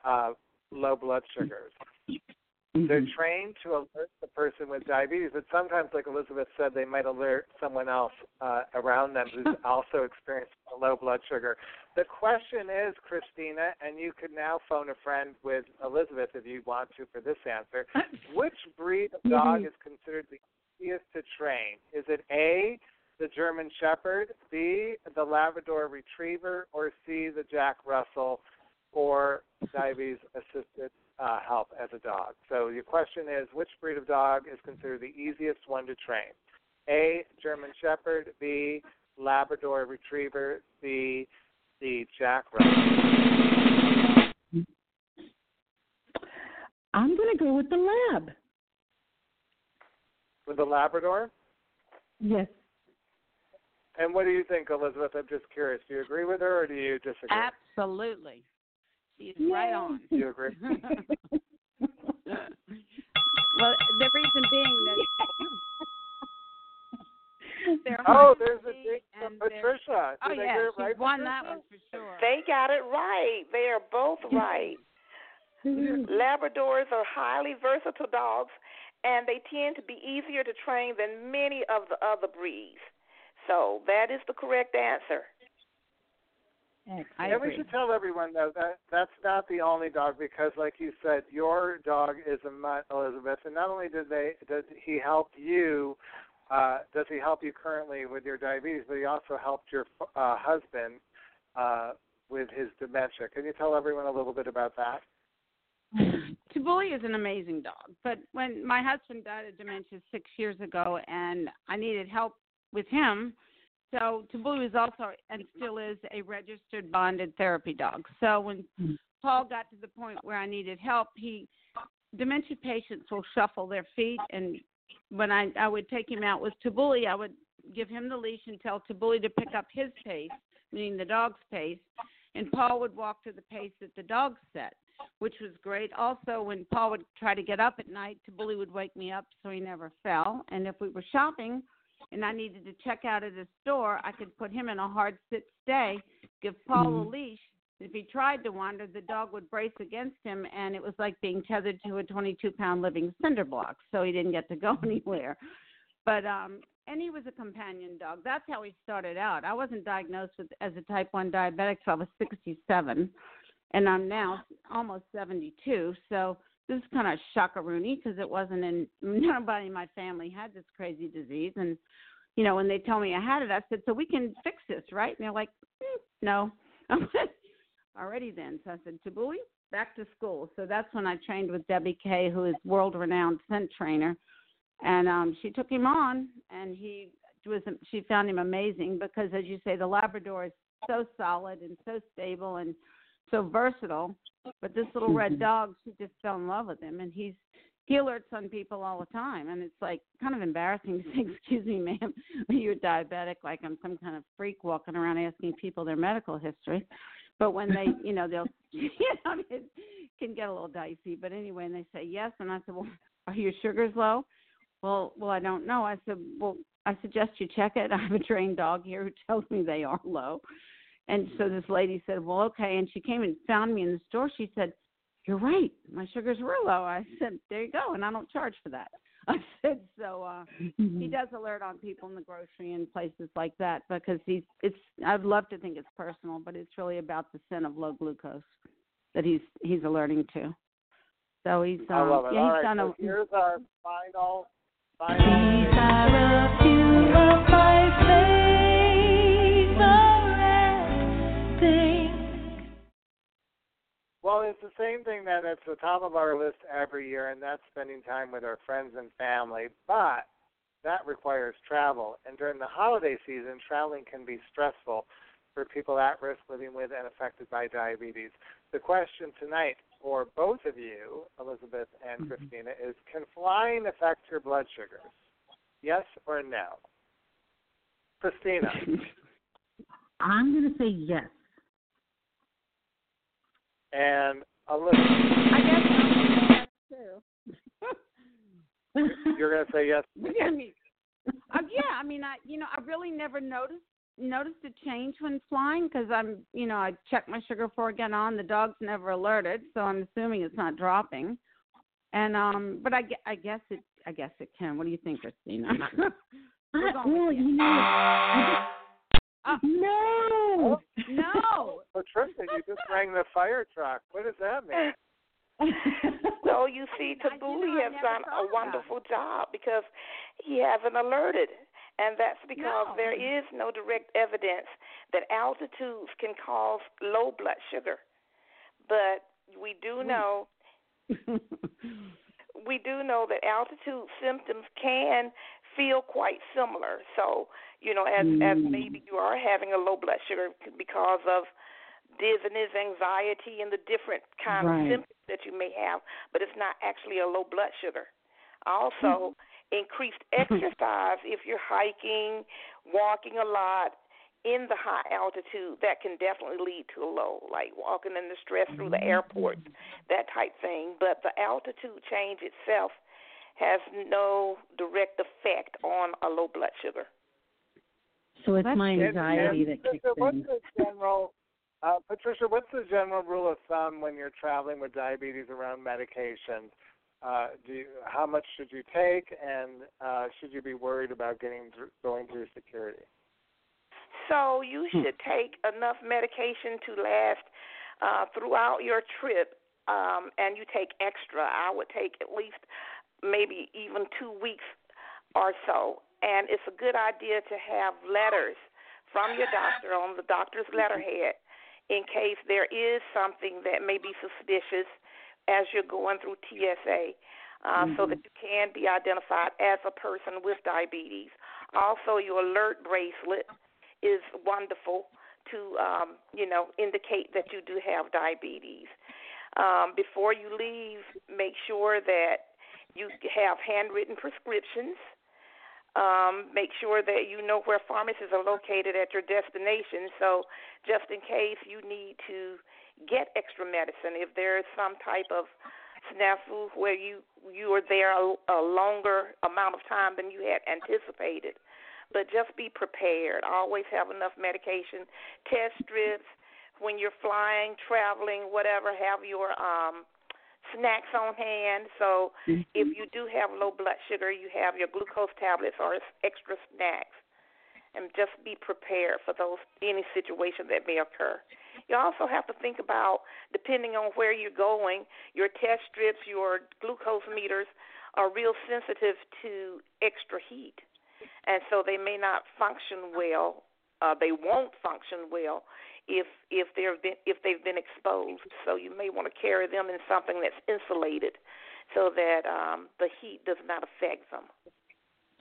uh, low blood sugars. Mm-hmm. They're trained to alert the person with diabetes, but sometimes, like Elizabeth said, they might alert someone else uh, around them who's also experiencing low blood sugar. The question is, Christina, and you could now phone a friend with Elizabeth if you want to for this answer. Which breed of dog mm-hmm. is considered the easiest to train? Is it A, the German Shepherd, B, the Labrador Retriever, or C, the Jack Russell for diabetes assisted uh, help as a dog. So your question is, which breed of dog is considered the easiest one to train? A. German Shepherd. B. Labrador Retriever. C. The Jack Russell. I'm going to go with the lab. With the Labrador? Yes. And what do you think, Elizabeth? I'm just curious. Do you agree with her or do you disagree? Absolutely. She's Yay. right on. You agree? well, the reason being that. oh, there's a ding from uh, Patricia. Did oh yeah, she right, won Patricia? that one for sure. They got it right. They are both right. Labradors are highly versatile dogs, and they tend to be easier to train than many of the other breeds. So that is the correct answer. I agree. we should tell everyone though that that's not the only dog because, like you said, your dog is a mutt, Elizabeth, and not only did they does he help you, uh, does he help you currently with your diabetes, but he also helped your uh, husband uh, with his dementia. Can you tell everyone a little bit about that? Tabuli is an amazing dog, but when my husband died of dementia six years ago, and I needed help with him so Taboo is also and still is a registered bonded therapy dog. So when mm-hmm. Paul got to the point where I needed help, he dementia patients will shuffle their feet and when I I would take him out with Tabuli, I would give him the leash and tell Tabuli to pick up his pace, meaning the dog's pace, and Paul would walk to the pace that the dog set, which was great. Also, when Paul would try to get up at night, Tabuli would wake me up so he never fell. And if we were shopping, and I needed to check out at a store, I could put him in a hard sit stay, give Paul mm-hmm. a leash. If he tried to wander, the dog would brace against him, and it was like being tethered to a 22 pound living cinder block, so he didn't get to go anywhere. But, um, and he was a companion dog. That's how he started out. I wasn't diagnosed with as a type 1 diabetic till I was 67, and I'm now almost 72. So, this is kind of shockaroony because it wasn't in nobody in my family had this crazy disease. And you know when they told me i had it i said so we can fix this right? And they're like mm, no. Already then. So i said tabuli back to school. So that's when i trained with debbie kay who is world renowned scent trainer. And um she took him on and he was she found him amazing because as you say the labrador is so solid and so stable and so versatile. But this little red mm-hmm. dog, she just fell in love with him, and he's he alerts on people all the time, and it's like kind of embarrassing to say, "Excuse me, ma'am, you're diabetic," like I'm some kind of freak walking around asking people their medical history. But when they, you know, they'll, you know, it can get a little dicey. But anyway, and they say yes, and I said, "Well, are your sugars low?" Well, well, I don't know. I said, "Well, I suggest you check it. I have a trained dog here who tells me they are low." And so this lady said, Well, okay. And she came and found me in the store. She said, You're right. My sugars were low. I said, There you go. And I don't charge for that. I said so. Uh, Mm-hmm. he does alert on people in the grocery and places like that because he's. It's. I'd love to think it's personal, but it's really about the sin of low glucose that he's he's alerting to. So he's. Um, I love it. Yeah, All he's right, done so a. here's our final, These final. Well, it's the same thing that it's the top of our list every year, and that's spending time with our friends and family. But that requires travel, and during the holiday season, traveling can be stressful for people at risk living with and affected by diabetes. The question tonight for both of you, Elizabeth and mm-hmm. Christina, is: Can flying affect your blood sugars? Yes or no? Christina. I'm going to say yes. And I Elizabeth. I guess that's too. You're going to say yes. I mean, uh, yeah, I mean, I you know, I really never noticed noticed a change when flying because I'm, you know, I check my sugar before I get on. The dog's never alerted, so I'm assuming it's not dropping. And um, but I, gue- I guess it, I guess it can. What do you think, Christina? We're I, going well, you know, I Uh, just, no. no. Patricia, you just rang the fire truck. What does that mean? So you see, I- Tabuli has done a about wonderful job because he hasn't alerted. And that's because No. there is no direct evidence that altitudes can cause low blood sugar. But we do know we do know that altitude symptoms can feel quite similar. So, you know, as as Mm. maybe you are having a low blood sugar because of dizziness, anxiety, and the different kind Right. of symptoms that you may have, but it's not actually a low blood sugar. Also, increased exercise if you're hiking, walking a lot in the high altitude, that can definitely lead to a low, like walking in the stress through the airports, that type thing. But the altitude change itself has no direct effect on a low blood sugar. So it's my And- anxiety and that Patricia, kicks what's in. the general, uh, Patricia, what's the general rule of thumb when you're traveling with diabetes around medication? Uh, do you, how much should you take, and uh, should you be worried about getting through, going through security? So you should take enough medication to last uh, throughout your trip, um, and you take extra. I would take at least maybe even two weeks or so. And it's a good idea to have letters from your doctor on the doctor's letterhead in case there is something that may be suspicious as you're going through TSA. Uh, So that you can be identified as a person with diabetes. Also, your alert bracelet is wonderful to um, you know indicate that you do have diabetes. Um, before you leave, make sure that you have handwritten prescriptions. Um, make sure that you know where pharmacies are located at your destination. So, just in case you need to get extra medicine, if there is some type of snafu where you you are there a, a longer amount of time than you had anticipated, but just be prepared. Always have enough medication, test strips when you're flying, traveling, whatever. Have your um, snacks on hand. So mm-hmm. if you do have low blood sugar, you have your glucose tablets or extra snacks, and just be prepared for those any situation that may occur. You also have to think about, depending on where you're going, your test strips, your glucose meters are real sensitive to extra heat and so they may not function well. Uh, they won't function well if if they've been if they've been exposed. So you may want to carry them in something that's insulated, so that um, the heat does not affect them.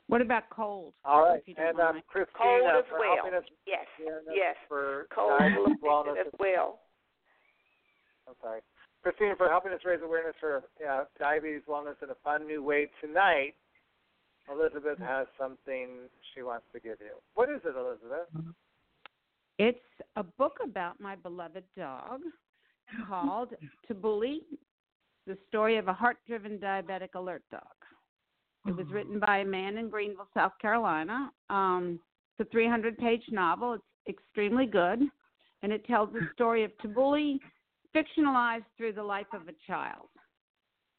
What about cold? All right, If you don't and um. Christina Cold as for well. helping us Yes, here and yes. for Cold will affect wellness. as well. I'm sorry, Christina, for helping us raise awareness for uh, diabetes wellness in a fun new way tonight. Elizabeth has something she wants to give you. What is it, Elizabeth? It's a book about my beloved dog called Tabuli, the story of a heart driven diabetic alert dog. It was written by a man in Greenville, South Carolina. Um, it's a 300 page novel. It's extremely good, and it tells the story of Tabuli fictionalized through the life of a child.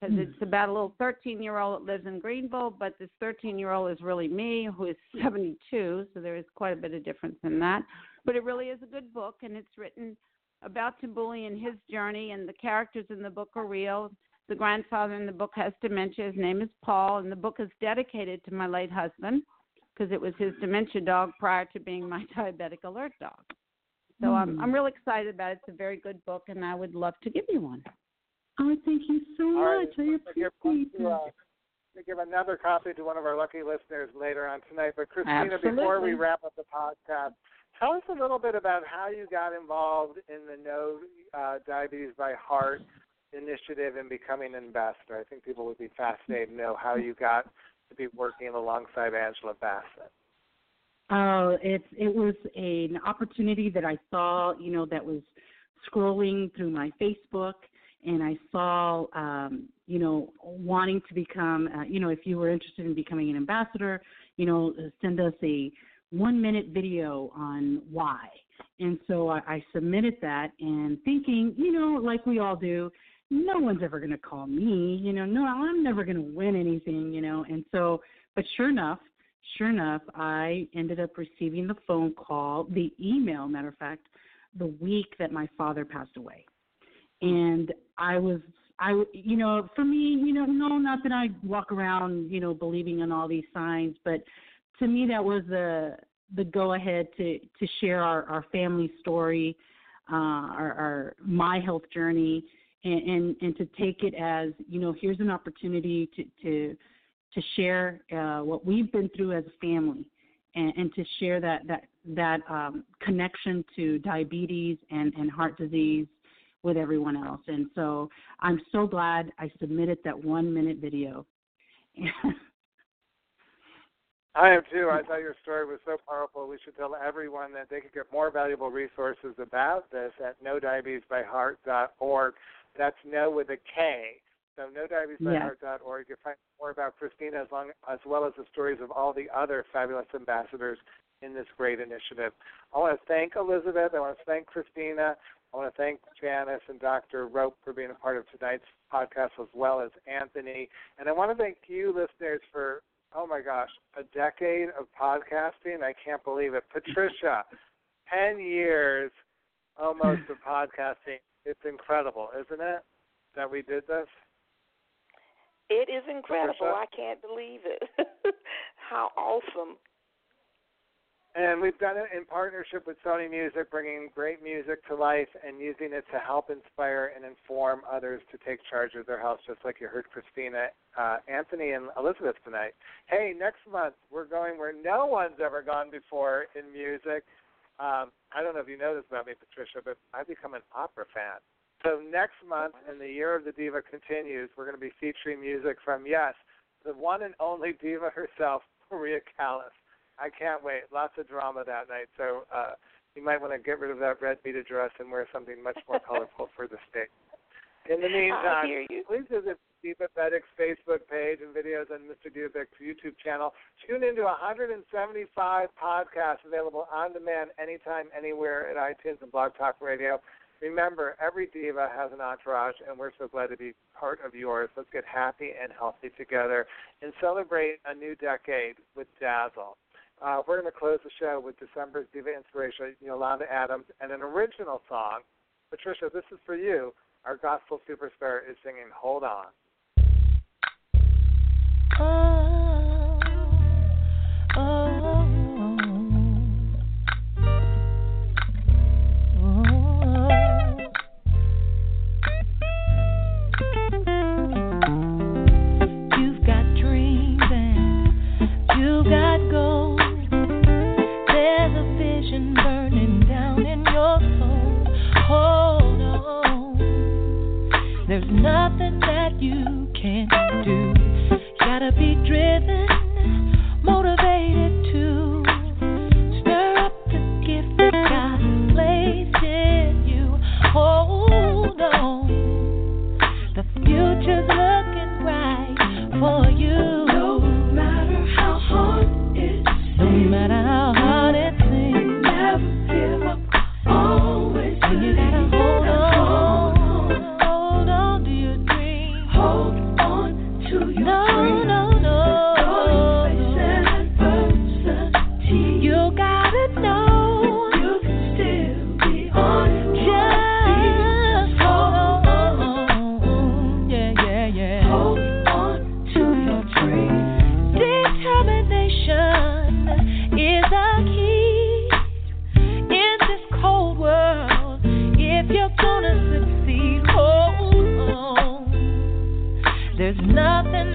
Because mm. it's about a little 13 year old that lives in Greenville, but this 13 year old is really me, who is 72, so there is quite a bit of difference in that. But it really is a good book, and it's written about Tabuli and his journey, and the characters in the book are real. The grandfather in the book has dementia. His name is Paul, and the book is dedicated to my late husband because it was his dementia dog prior to being my diabetic alert dog. So mm. I'm I'm real excited about it. It's a very good book, and I would love to give you one. Oh, thank you so All much. Right. I appreciate it. Uh, to give another copy to one of our lucky listeners later on tonight. But Christina, Absolutely. before we wrap up the podcast, tell us a little bit about how you got involved in the Know uh, Diabetes by Heart initiative and becoming an ambassador. I think people would be fascinated to know how you got to be working alongside Angela Bassett. Oh, it's it was an opportunity that I saw, you know, that was scrolling through my Facebook and I saw, um, you know, wanting to become, uh, you know, if you were interested in becoming an ambassador, you know, send us a one minute video on why. And so I, I submitted that and thinking, you know, like we all do, no one's ever going to call me, you know, no, I'm never going to win anything, you know. And so, but sure enough, sure enough, I ended up receiving the phone call, the email, matter of fact, the week that my father passed away and I was I you know for me you know no not that I walk around you know believing in all these signs but to me that was the the go ahead to to share our our family story uh our, our my health journey and, and and to take it as you know here's an opportunity to to to share uh what we've been through as a family and, and to share that that that um connection to diabetes and and heart disease with everyone else. And so I'm so glad I submitted that one minute video. I am too. I thought your story was so powerful. We should tell everyone that they could get more valuable resources about this at knowdiabetesbyheart.org. That's no with a K. So knowdiabetesbyheart.org. You can find more about Christina as, long, as well as the stories of all the other fabulous ambassadors in this great initiative. I want to thank Elizabeth. I want to thank Christina. I want to thank Janis and Dr. Roep for being a part of tonight's podcast, as well as Anthony. And I want to thank you, listeners, for, oh my gosh, a decade of podcasting. I can't believe it. Patricia, 10 years almost of podcasting. It's incredible, isn't it, that we did this? It is incredible. Patricia? I can't believe it. How awesome. And we've done it in partnership with Sony Music, bringing great music to life and using it to help inspire and inform others to take charge of their health, just like you heard Christina, uh, Anthony, and Elizabeth tonight. Hey, next month we're going where no one's ever gone before in music. Um, I don't know if you know this about me, Patricia, but I've become an opera fan. So next month, in the year of the diva continues, we're going to be featuring music from yes, the one and only diva herself, Maria Callas. I can't wait. Lots of drama that night. So uh, you might want to get rid of that red beaded dress and wear something much more colorful for the stage. In the meantime, please visit Divabetic's Facebook page and videos on Mr. Divabetic's YouTube channel. Tune into 175 podcasts available on demand anytime, anywhere at iTunes and Blog Talk Radio. Remember, every diva has an entourage, and we're so glad to be part of yours. Let's get happy and healthy together and celebrate a new decade with Dazzle. Uh, we're going to close the show with December's Diva Inspiration, Yolanda Adams, and an original song. Patricia, this is for you. Our gospel superstar is singing Hold On. Nothing that you can't nothing